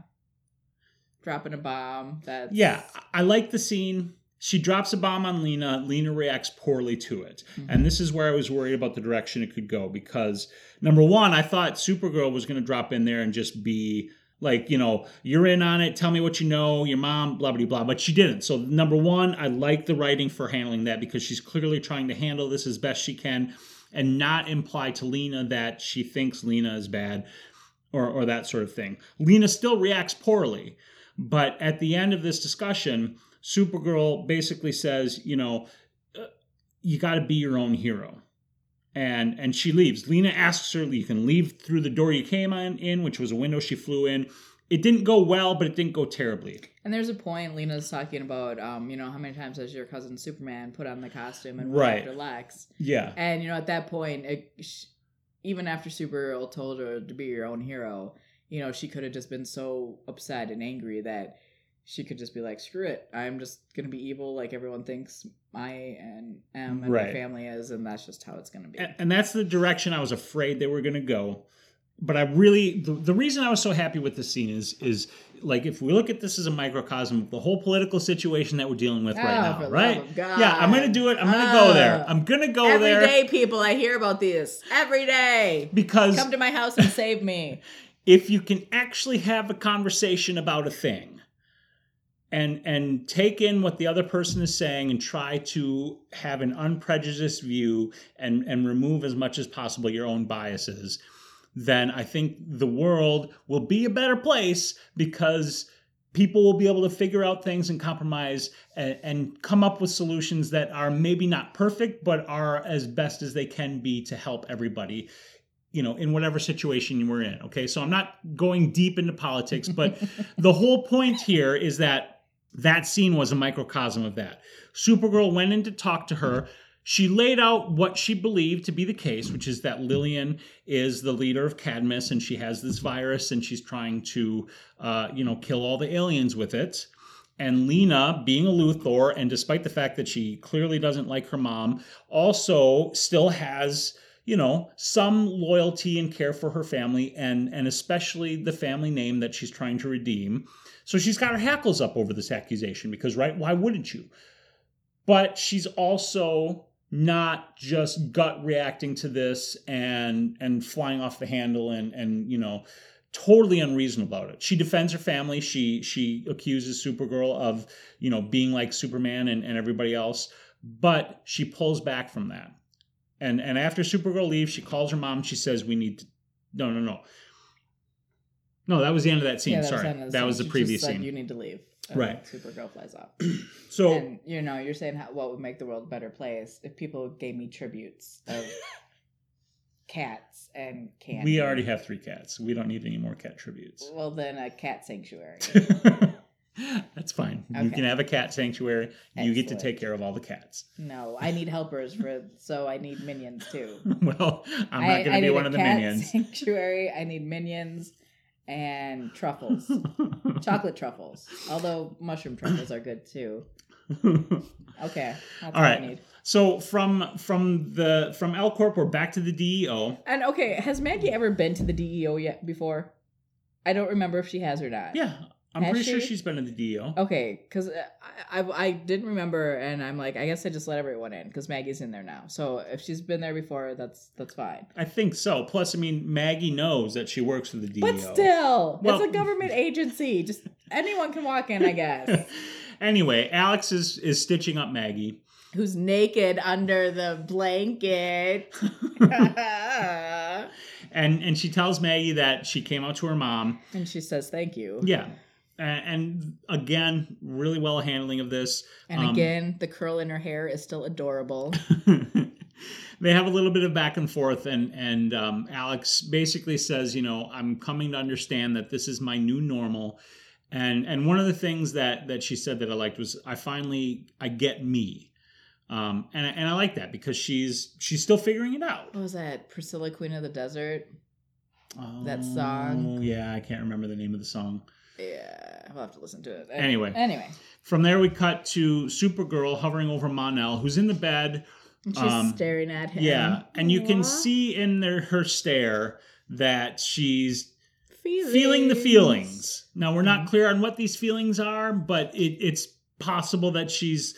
Dropping a bomb. That's Yeah, I like the scene. She drops a bomb on Lena. Lena reacts poorly to it. Mhm. And this is where I was worried about the direction it could go because, number one, I thought Supergirl was going to drop in there and just be like, you know, you're in on it. Tell me what you know. Your mom, blah, blah, blah. But she didn't. So, number one, I like the writing for handling that because she's clearly trying to handle this as best she can and not imply to Lena that she thinks Lena is bad or, or that sort of thing. Lena still reacts poorly. But at the end of this discussion, Supergirl basically says, you know, uh, you got to be your own hero. And and she leaves. Lena asks her, you can leave through the door you came on in, which was a window she flew in. It didn't go well, but it didn't go terribly. And there's a point Lena's talking about, um, you know, how many times has your cousin Superman put on the costume and Right. after Lex? Yeah. And you know, at that point, it, sh- even after Supergirl told her to be your own hero, you know, she could have just been so upset and angry that she could just be like, "Screw it, I'm just gonna be evil like everyone thinks I and am and Right. my family is, and that's just how it's gonna be." A- and that's the direction I was afraid they were going to go. But I really the, the reason I was so happy with the scene is is like if we look at this as a microcosm of the whole political situation that we're dealing with right Oh, now, right? of God. Yeah, I'm going to do it. I'm going to go there. Ah. I'm going to go Every there day, people, I hear about this every day. because Come to my house and save me. [LAUGHS] if you can actually have a conversation about a thing and and take in what the other person is saying and try to have an unprejudiced view and and remove as much as possible your own biases then i think the world will be a better place because people will be able to figure out things and compromise and, and come up with solutions that are maybe not perfect but are as best as they can be to help everybody you know in whatever situation we're in okay? So i'm not going deep into politics but [LAUGHS] the whole point here is that that scene was a microcosm of that. Supergirl went in to talk to her. She laid out what she believed to be the case which is that lillian is the leader of cadmus and she has this virus and she's trying to uh, you know kill all the aliens with it. And Lena, being a Luthor, and despite the fact that she clearly doesn't like her mom, also still has, you know, some loyalty and care for her family, and and especially the family name that she's trying to redeem. So she's got her hackles up over this accusation because, right? Why wouldn't you? But she's also not just gut reacting to this and and flying off the handle and and you know totally unreasonable about it. She defends her family. She she accuses Supergirl of, you know, being like Superman and, and everybody else, but she pulls back from that. And and after Supergirl leaves, she calls her mom. She says, "We need to." No, no, no. No, that was the end of that scene. Yeah, that was Sorry, the end of that scene. was the just previous said, scene. You need to leave. And Right. Supergirl flies off. [CLEARS THROAT] So and you know, you're saying how, what would make the world a better place if people gave me tributes of [LAUGHS] cats and candy. we already have three cats. We don't need any more cat tributes. Well, then a cat sanctuary. [LAUGHS] That's fine. You Okay. can have a cat sanctuary. You get to Excellent. take care of all the cats. no, I need helpers for, so I need minions too. [LAUGHS] well, I'm not going to be need one a of the cat minions. Sanctuary. I need minions and truffles, [LAUGHS] chocolate truffles. Although mushroom truffles are good too. Okay, All right. I need. so from from the from L Corp, we're back to the DEO. And okay, has Maggie ever been to the DEO yet before? I don't remember if she has or not. Yeah, I'm Has pretty sure she? she's been in the DEO. Okay, because uh, I, I I didn't remember, and I'm like, I guess I just let everyone in because Maggie's in there now. So if she's been there before, that's that's fine. I think so. Plus, I mean, Maggie knows that she works for the DEO. But still, Well- it's a government agency. Just [LAUGHS] anyone can walk in, I guess. [LAUGHS] anyway, Alex is is stitching up Maggie. Who's naked under the blanket? [LAUGHS] and and she tells Maggie that she came out to her mom. and she says, "Thank you." Yeah, and again, really well handling of this. And Um, again, the curl in her hair is still adorable. [LAUGHS] they have a little bit of back and forth, and and um, Alex basically says, you know, I'm coming to understand that this is my new normal. And and one of the things that that she said that I liked was I finally I get me. Um, and, I- and I like that because she's she's still figuring it out. What was that? Priscilla, Queen of the Desert. Oh, That song? Yeah, I can't remember the name of the song. Yeah, I'll have to listen to it. Anyway. anyway, From there, we cut to Supergirl hovering over Mon-El, who's in the bed. and she's Um, staring at him. Yeah, and you can see in their, her stare that she's feelings. feeling the feelings. Now, we're Mm-hmm. not clear on what these feelings are, but it, it's possible that she's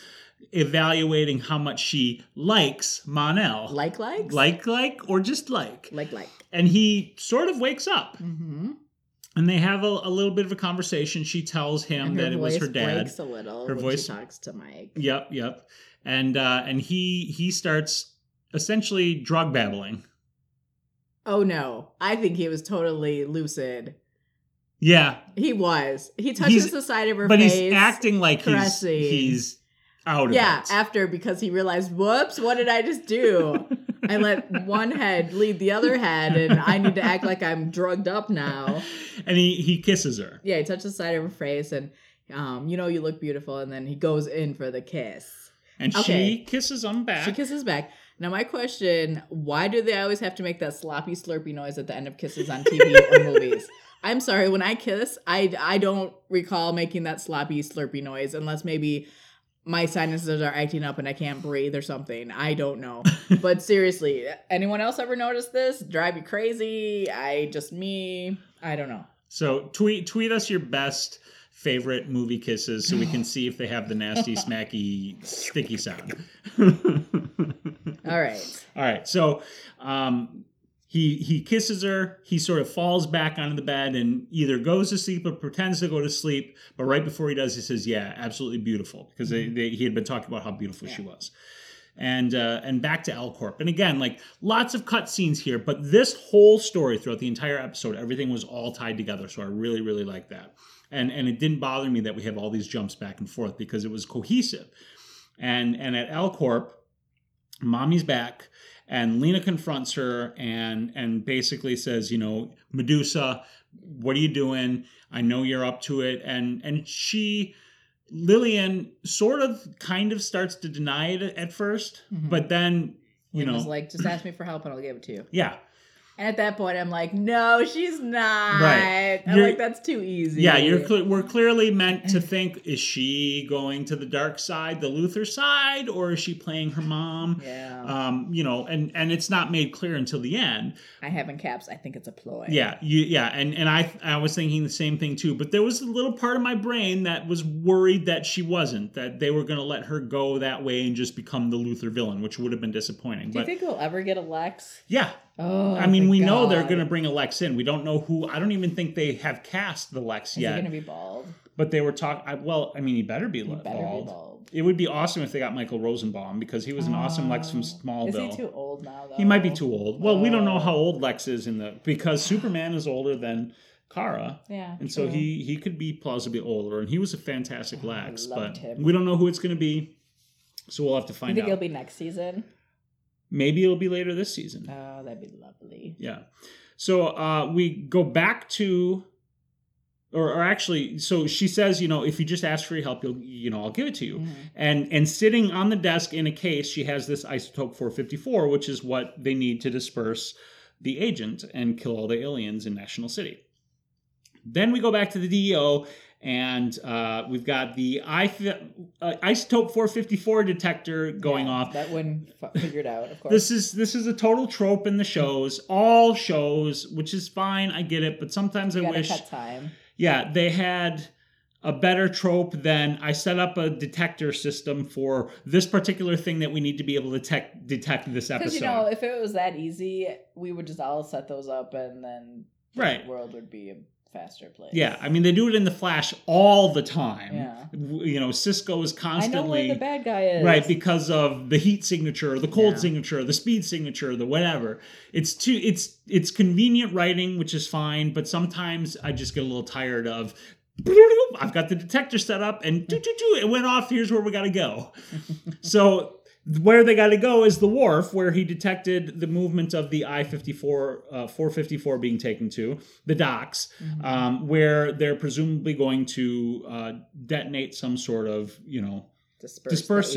evaluating how much she likes Mon-El. Like likes? like, like, or just like. Like like. And he sort of wakes up. Mm-hmm. And they have a, a little bit of a conversation. She tells him that it was her dad. breaks a little Her voice- talks to Mike. Yep, yep. And uh, and he he starts essentially drug babbling. Oh no, I think he was totally lucid. Yeah, He was. He touches He's- the side of her but face. he's acting like he's caressing. he's out of Yeah, after because he realized, whoops, what did I just do? [LAUGHS] I let one head lead the other head, and I need to act like I'm drugged up now. and he he kisses her. Yeah, he touches the side of her face, and um, you know, you look beautiful, and then he goes in for the kiss. And Okay. she kisses him back. She kisses back. Now, my question: Why do they always have to make that sloppy, slurpy noise at the end of kisses on TV or [LAUGHS] movies? I'm sorry, when I kiss, I I don't recall making that sloppy, slurpy noise unless maybe my sinuses are acting up and I can't breathe or something. I don't know. [LAUGHS] but seriously, anyone else ever noticed this? Drive you crazy? I just me? I don't know. So tweet tweet us your best favorite movie kisses so we can see if they have the nasty [LAUGHS] smacky sticky sound. All right. All right. So um he he kisses her, he sort of falls back onto the bed and either goes to sleep or pretends to go to sleep, but right before he does he says, "Yeah, absolutely beautiful," because they, they, he had been talking about how beautiful she was. And uh, and back to L Corp. And again, like lots of cut scenes here, but this whole story throughout the entire episode, everything was all tied together. So I really, really like that. And and it didn't bother me that we have all these jumps back and forth because it was cohesive. And and at L Corp, mommy's back and lena confronts her and and basically says you know medusa what are you doing i know you're up to it and and she lillian sort of kind of starts to deny it at 1st Mhm. but then you know like, just ask me for help and I'll give it to you. yeah And at that point, I'm like, no, she's not. Right. I'm You're- like, that's too easy. yeah you're we're clearly meant to think is she going to the dark side the luthor side or is she playing her mom Yeah. um you know and and it's not made clear until the end I have in caps. I think it's a ploy. Yeah, you, yeah, and and I I was thinking the same thing too. But there was a little part of my brain that was worried that she wasn't. That they were going to let her go that way and just become the Luthor villain, which would have been disappointing. Do you think we'll ever get a Lex? yeah, Oh, I mean, we know they're going to bring a Lex in. We don't know who. I don't even think they have cast the Lex Is he yet. gonna be bald? But they were talking. Well, I mean, he better be He le- better bald. be bald. It would be awesome if they got Michael Rosenbaum because he was an awesome Lex from Oh. Smallville. Is he too old now? Though He might be too old. Well, we don't know Oh. how old Lex is in the because Superman is older than Kara. Yeah. And so he he could be plausibly older, and he was a fantastic Oh, Lex, loved but him. we don't know who it's going to be. So we'll have to find You think out. it'll be next season? Maybe it'll be later this season. Oh, that'd be lovely. Yeah. So uh, we go back to, or, or actually, so she says, you know, if you just ask for your help, you'll, you know, I'll give it to you. Mhm. And and sitting on the desk in a case, she has this isotope 454, which is what they need to disperse the agent and kill all the aliens in National City. Then we go back to the DEO, and uh, we've got the I, uh, isotope 454 detector going Yeah, off. That one f- figured out, of course. This is this is a total trope in the shows, all shows, which is fine. I get it, but sometimes you I wish, cut time. yeah, they had a better trope than I set up a detector system for this particular thing that we need to be able to detect detect this episode. Because you know, if it was that easy, we would just all set those up, and then the Right. world would be faster place. yeah, I mean they do it in the Flash all the time. Yeah. You know, Cisco is I know constantly where the bad guy is. Right, because of the heat signature, the cold Yeah. signature, the speed signature, the whatever. It's too it's it's convenient writing, which is fine, but sometimes I just get a little tired of I've got the detector set up and doo, doo, doo, it went off. Here's where we got to go. [LAUGHS] so where they got to go is the wharf where he detected the movement of the I-54, uh, 454 being taken to the docks, Mhm. um, where they're presumably going to uh, detonate some sort of, you know, disperse.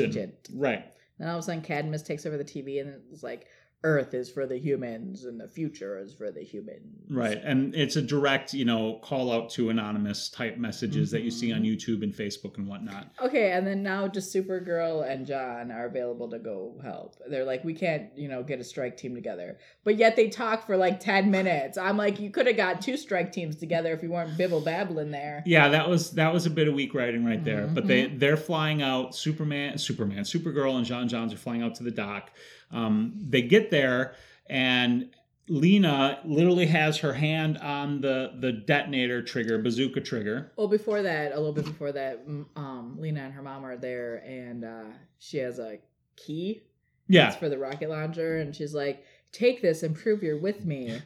Right. Then all of a sudden, Cadmus takes over the TV, and it's like, Earth is for the humans, and the future is for the humans. Right. And it's a direct, you know, call out to anonymous type messages that you see on Mhm. YouTube and Facebook and whatnot. Okay, and then now just Supergirl and J'onn are available to go help. They're like, we can't, you know, get a strike team together. But yet they talk for like 10 minutes. I'm like, you could have got two strike teams together if you weren't bibble babbling there. Yeah, that was that was a bit of weak writing right there. But they Mhm. they're flying out. Superman, Superman, Supergirl, and J'onn J'onzz are flying out to the dock. Um, they get there, and Lena literally has her hand on the the detonator trigger, bazooka trigger. Well, before that, a little bit before that, um, Lena and her mom are there, and uh, she has a key. Yeah, It's for the rocket launcher, and she's like, "Take this and prove you're with me."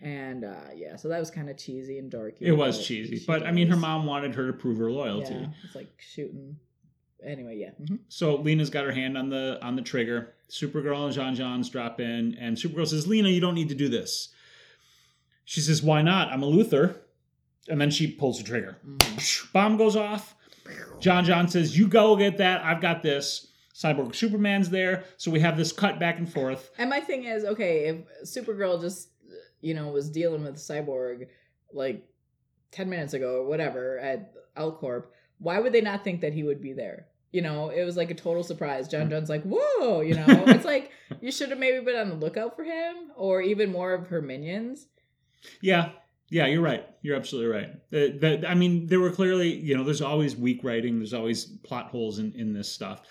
And uh, yeah, so that was kind of cheesy and dorky. It was cheesy, but I mean, her mom wanted her to prove her loyalty. Yeah, it's like shooting. Anyway, yeah. mhm. So Lena's got her hand on the on the trigger. Supergirl and J'onn J'onzz drop in, and Supergirl says, "Lena, you don't need to do this." She says, "Why not? I'm a Luthor." And then she pulls the trigger. Mhm. Bomb goes off. J'onn J'onzz says, "You go get that. I've got this." Cyborg Superman's there, so we have this cut back and forth. And my thing is, okay, if Supergirl just you know was dealing with Cyborg like ten minutes ago or whatever at L Corp, why would they not think that he would be there? You know, it was like a total surprise. J'onn J'onzz's like, "Whoa!" You know, [LAUGHS] it's like you should have maybe been on the lookout for him, or even more of her minions. Yeah, yeah, you're right. You're absolutely right. The, the, I mean, there were clearly, you know, there's always weak writing. There's always plot holes in, in this stuff.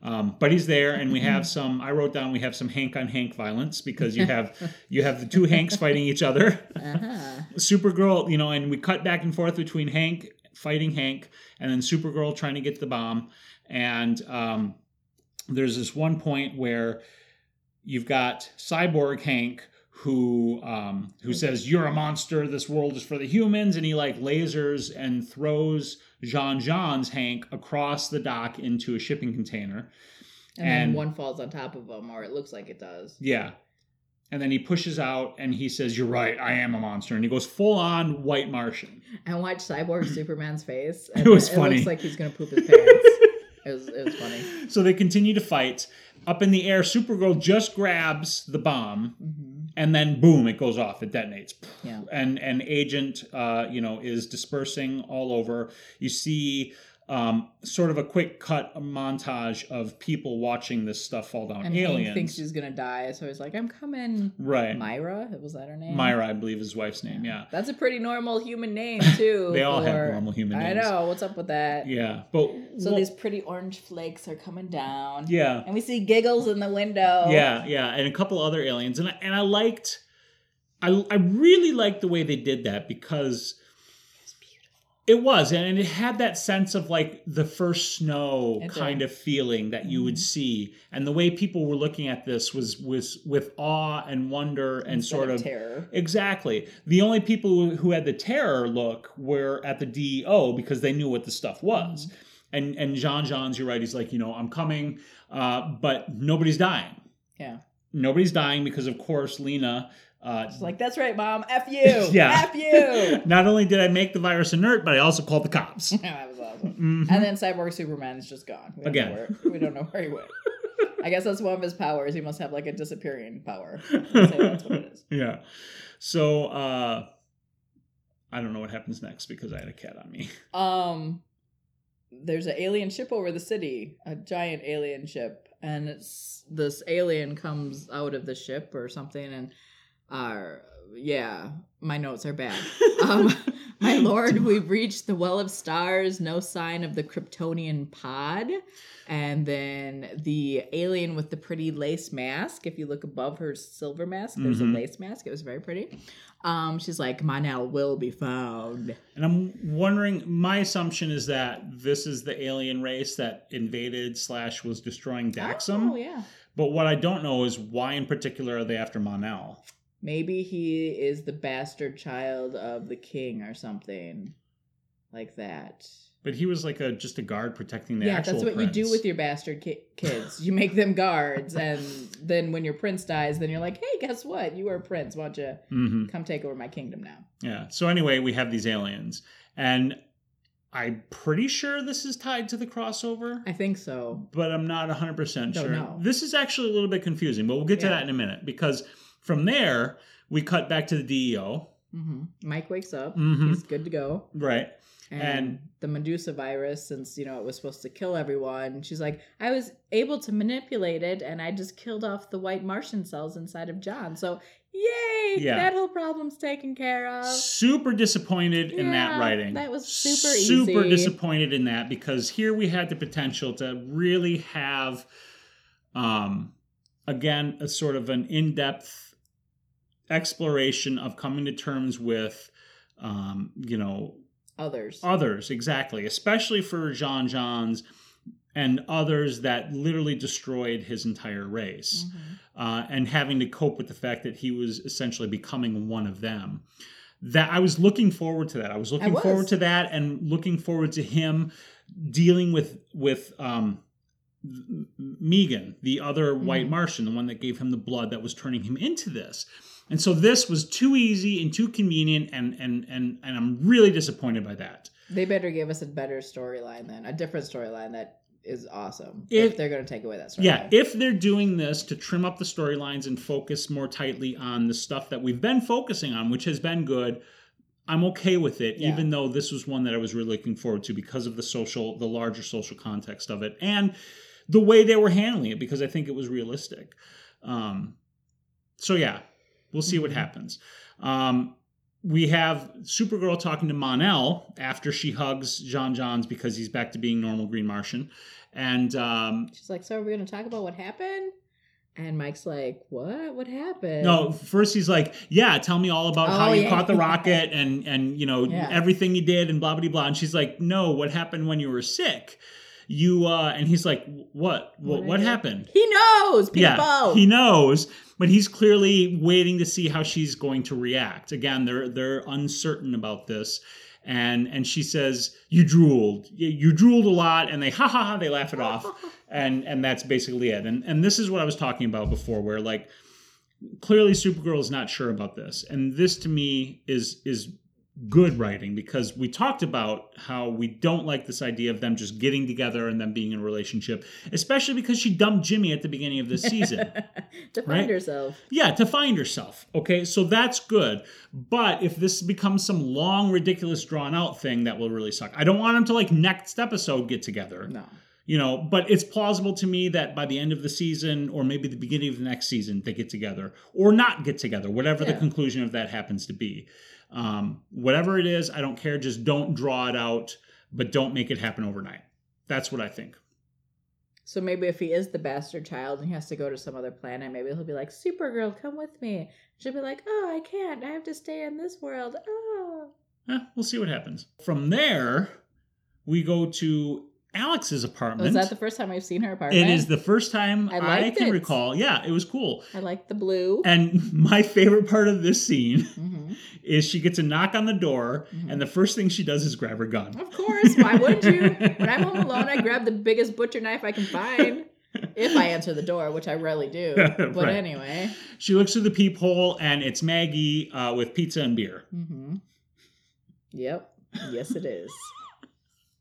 Um, but he's there, and we have [LAUGHS] some. I wrote down we have some Hank on Hank violence because you [LAUGHS] have you have the two Hanks fighting each other. Uh-huh. Supergirl, you know, and we cut back and forth between Hank fighting Hank and then Supergirl trying to get the bomb. And um, there's this one point where you've got Cyborg Hank who um, who says you're a monster. This world is for the humans, and he like lasers and throws J'onn J'onzz's Hank across the dock into a shipping container. And, And- then one falls on top of him, or it looks like it does. Yeah. And then he pushes out and he says, You're right, I am a monster. And he goes full on white Martian. And watch Cyborg Superman's face. [LAUGHS] It was It funny. looks like he's gonna poop his pants. It was it was funny. [LAUGHS] So they continue to fight. Up in the air, Supergirl just grabs the bomb hmm and then boom, it goes off. It detonates. Yeah. And and agent uh, you know, is dispersing all over. You see um, sort of a quick cut montage of people watching this stuff fall down. And Aliens. Hank thinks she's gonna die, so he's like, "I'm coming." right. Myra, was that her name? Myra, I believe is his wife's name, yeah. That's a pretty normal human name [LAUGHS] too. They all have normal human I know. What's up with that? Yeah. But So well, these pretty orange flakes are coming down. Yeah. And we see giggles in the window. Yeah, yeah, and a couple other aliens, and I, and I liked, I I really liked the way they did that because. It was, and it had that sense of like the first snow It did. kind of feeling that you would Mhm. see, and the way people were looking at this was was with awe and wonder and Instead sort of. terror. Exactly. The only people who- who had the terror look were at the DEO because they knew what the stuff was. Mm-hmm. And and J'onn J'onzz's, you're right. He's like, you know, I'm coming, uh, but nobody's dying Yeah. nobody's dying because of course lena uh, She's like, "That's right, mom. F [LAUGHS] you. Yeah. F you." [LAUGHS] not only did i make the virus inert but i also called the cops [LAUGHS] that was awesome. Mhm. And then Cyborg Superman is just gone. We don't Again. know where, we don't know where he went. I guess that's one of his powers. He must have like a disappearing power. That's what it is. yeah so uh i don't know what happens next because i had a cat on me Um, there's an alien ship over the city, a giant alien ship, and it's this alien comes out of the ship or something, and uh, yeah, my notes are bad. [LAUGHS] Um, my lord, we've reached the well of stars. No sign of the Kryptonian pod. And then the alien with the pretty lace mask. If you look above her silver mask, there's Mhm. a lace mask. It was very pretty. Um, she's like, Mon-El will be found. and i'm wondering my assumption is that this is the alien race that invaded slash was destroying daxam Oh, yeah. but what i don't know is why in particular are they after mon-el Maybe he is the bastard child of the king or something like that. but he was like a just a guard protecting the yeah, that's what you do with your bastard ki- kids. You make them guards, and then when your prince dies, then you're like, hey, guess what? You are a prince. Why don't you Mhm. come take over my kingdom now? Yeah. So anyway, we have these aliens, and I'm pretty sure this is tied to the crossover, I think so. but I'm not 100 percent sure. know. This is actually a little bit confusing, but we'll get to Yeah. that in a minute because from there we cut back to the DEO. hmm Mike wakes up. Mhm. He's good to go. Right. And, And- the Medusa virus, since you know it was supposed to kill everyone, she's like, I was able to manipulate it, and I just killed off the white Martian cells inside of J'onn. So, yay! Yeah. That whole problem's taken care of. Super disappointed in that writing. that was super Super easy. disappointed in that because here we had the potential to really have, um, again, a sort of an in-depth exploration of coming to terms with, um, you know, Others. others exactly especially for j'onn j'onzz's and others that literally destroyed his entire race, Mhm. uh, and having to cope with the fact that he was essentially becoming one of them. That I was looking forward to that. I was looking was. forward to that, and looking forward to him dealing with with um, M'gann, the other white Mhm. Martian, the one that gave him the blood that was turning him into this. And so this was too easy and too convenient, and and and and I'm really disappointed by that. They better give us a better storyline then, a different storyline that is awesome. If- If, they're going to take away that storyline. Yeah, if they're doing this to trim up the storylines and focus more tightly on the stuff that we've been focusing on, which has been good, I'm okay with it, Yeah. even though this was one that I was really looking forward to because of the social, the larger social context of it, and the way they were handling it, because I think it was realistic. Um, so yeah, we'll see what Mhm. happens. Um, we have Supergirl talking to Mon-El after she hugs J'onn J'onzz because he's back to being normal Green Martian, and um, She's like, "So are we going to talk about what happened?" And Mike's like, "What? What happened?" No, first he's like, "Yeah, tell me all about how Oh, you yeah. caught the [LAUGHS] rocket and and you know Yeah. everything you did and blah blah blah." And she's like, "No, what happened when you were sick? You uh?" And he's like, "What? What, What what I did? happened?" he knows. People. Yeah, he knows, but he's clearly waiting to see how she's going to react. Again, they're they're uncertain about this. And and she says, "You drooled. You, you drooled a lot." And they ha ha ha. They laugh it off [LAUGHS] and and that's basically it. And and this is what I was talking about before, where like clearly Supergirl is not sure about this, and this to me is is good writing because we talked about how we don't like this idea of them just getting together and them being in a relationship, especially because she dumped Jimmy at the beginning of this season. [LAUGHS] to find herself. Yeah, to find herself. Okay, so that's good. But if this becomes some long, ridiculous, drawn out thing, that will really suck. I don't want them to like next episode get together No. you know but it's plausible to me that by the end of the season or maybe the beginning of the next season they get together or not get together whatever the conclusion of that happens to be um, whatever it is i don't care just don't draw it out but don't make it happen overnight that's what i think So maybe if he is the bastard child and he has to go to some other planet, maybe he'll be like, Supergirl, come with me. She'll be like, Oh, I can't. I have to stay in this world. Oh. Eh, we'll see what happens from there we go to alex's apartment Was that the first time we've seen her apartment? it is the first time I i, can it. recall yeah it was cool I like the blue. and [LAUGHS] my favorite part of this scene hmm is she gets a knock on the door Mhm. and the first thing she does is grab her gun Of course. Why wouldn't you? [LAUGHS] When I'm home alone, I grab the biggest butcher knife I can find. If I answer the door, which I rarely do. [LAUGHS] But Right. anyway. She looks through the peephole and it's Maggie uh, with pizza and beer. hmm Yep. Yes, it is.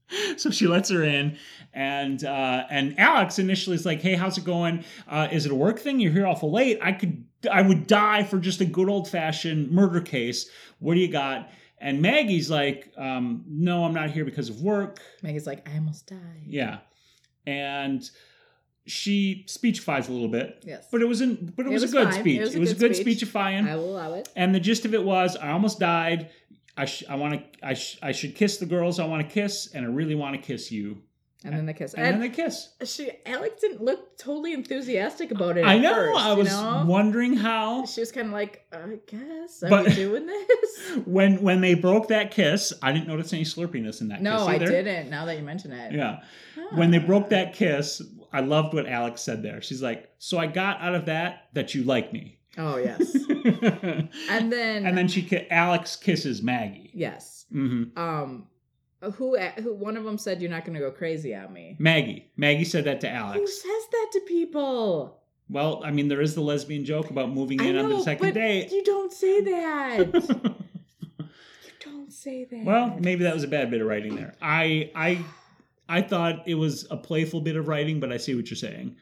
[LAUGHS] So she lets her in, and uh, and Alex initially is like, "Hey, how's it going? Uh, is it a work thing? You're here awful late. I could, I would die for just a good old fashioned murder case. What do you got?" And Maggie's like, um, "No, I'm not here because of work. Maggie's like, I almost died. Yeah," and she speechifies a little bit, Yes. but it was in, but it, It was, was a good fine. speech. It was It a was a good good speech. speechifying. I will allow it. And the gist of it was, I almost died. I sh- I want to I, sh- I should kiss the girls I want to kiss, and I really want to kiss you. And then the kiss. And, then they kiss. she Alex didn't look totally enthusiastic about it. I at know. first, I you was know? wondering how She was kind of like, I guess. Are But- we doing this? [LAUGHS] when when they broke that kiss, I didn't notice any slurpiness in that no, I didn't. Now that you mention it. Yeah. Huh. When they broke that kiss, I loved what Alex said there. She's like, "So I got out of that that you like me." Oh yes. [LAUGHS] and then And then she ki- Alex kisses Maggie. yes. hmm Um, who who one of them said you're not going to go crazy on me. Maggie. Maggie said that to Alex. Who says that to people? Well, I mean, there is the lesbian joke about moving in on the second but date. you don't say that. [LAUGHS] you don't say that. well, maybe that was a bad bit of writing there. I I I thought it was a playful bit of writing, but I see what you're saying.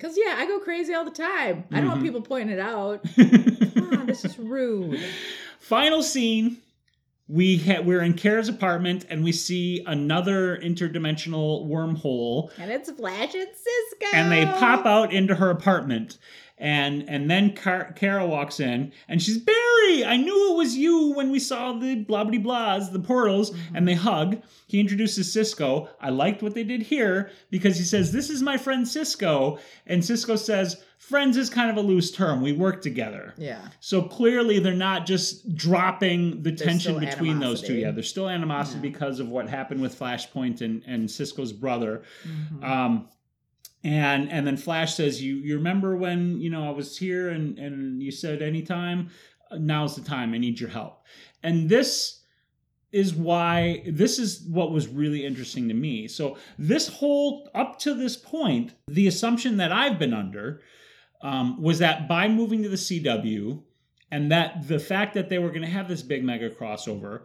Because, yeah, I go crazy all the time. I don't want Mhm. people pointing it out. Come [LAUGHS] on, this is rude. Final scene. We ha- we're in Kara's apartment and we see another interdimensional wormhole And it's Flash and Cisco. and they pop out into her apartment and and then Car- Kara walks in and she's Barry. I knew it was you when we saw the blah blah blahs, the portals, and they hug. He introduces Cisco. I liked what they did here because he says, "This is my friend Cisco," and Cisco says, "Friends is kind of a loose term. We work together." Yeah. So clearly, they're not just dropping the There's tension between those two. Yeah, there's still animosity Yeah. because of what happened with Flashpoint and, and Cisco's brother. Mhm. Um, and and then Flash says, "You you remember when you know I was here and and you said anytime, now's the time. I need your help." And this is why this is what was really interesting to me. So this whole up to this point, the assumption that I've been under um, was that by moving to the CW and that the fact that they were going to have this big mega crossover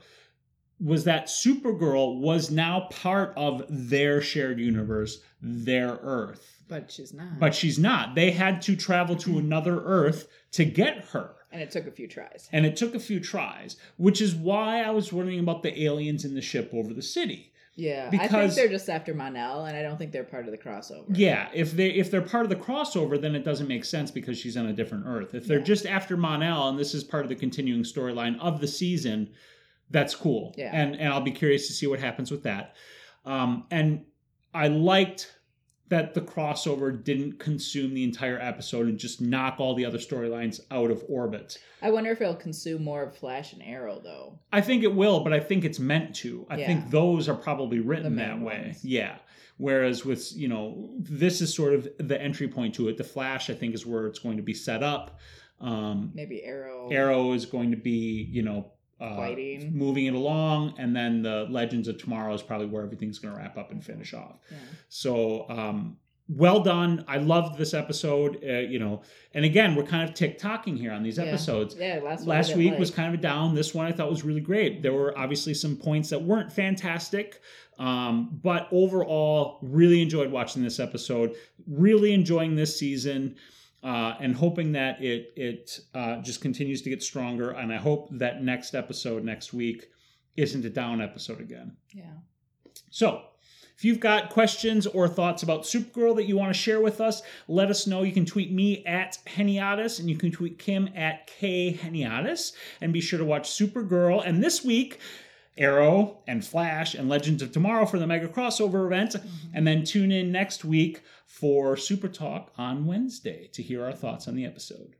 was that Supergirl was now part of their shared universe, their Earth. but she's not. But she's not. They had to travel to another Earth to get her. and it took a few tries. And it took a few tries, which is why I was wondering about the aliens in the ship over the city. Yeah, I think Because- they're just after Mon-El, and I don't think they're part of the crossover. Yeah, if they if they're part of the crossover, then it doesn't make sense because she's on a different Earth. If they're Yeah. just after Mon-El and this is part of the continuing storyline of the season, that's cool. Yeah. And and I'll be curious to see what happens with that. Um, and I liked that the crossover didn't consume the entire episode and just knock all the other storylines out of orbit. I wonder if it'll consume more of Flash and Arrow, though. I think it will, but I think it's meant to. I Yeah. think those are probably written that way. ones. Yeah. Whereas with, you know, this is sort of the entry point to it. The Flash, I think, is where it's going to be set up. Um, Maybe Arrow. Arrow is going to be, you know, uh, Fighting. moving it along. And then the Legends of Tomorrow is probably where everything's going to wrap up and finish off. Yeah. So, um, well done. I loved this episode. Uh, you know, and again, we're kind of tick tocking here on these Yeah. episodes Yeah, last last week like. was kind of down this one i thought was really great there were obviously some points that weren't fantastic um, but overall really enjoyed watching this episode really enjoying this season uh, and hoping that it it uh, just continues to get stronger and i hope that next episode next week isn't a down episode again Yeah. so, if you've got questions or thoughts about Supergirl that you want to share with us, let us know. You can tweet me at Heniatis and you can tweet Kim at K Heniatis. And be sure to watch Supergirl. And this week, Arrow and Flash and Legends of Tomorrow for the mega crossover event. Mm-hmm. And then tune in next week for Super Talk on Wednesday to hear our thoughts on the episode.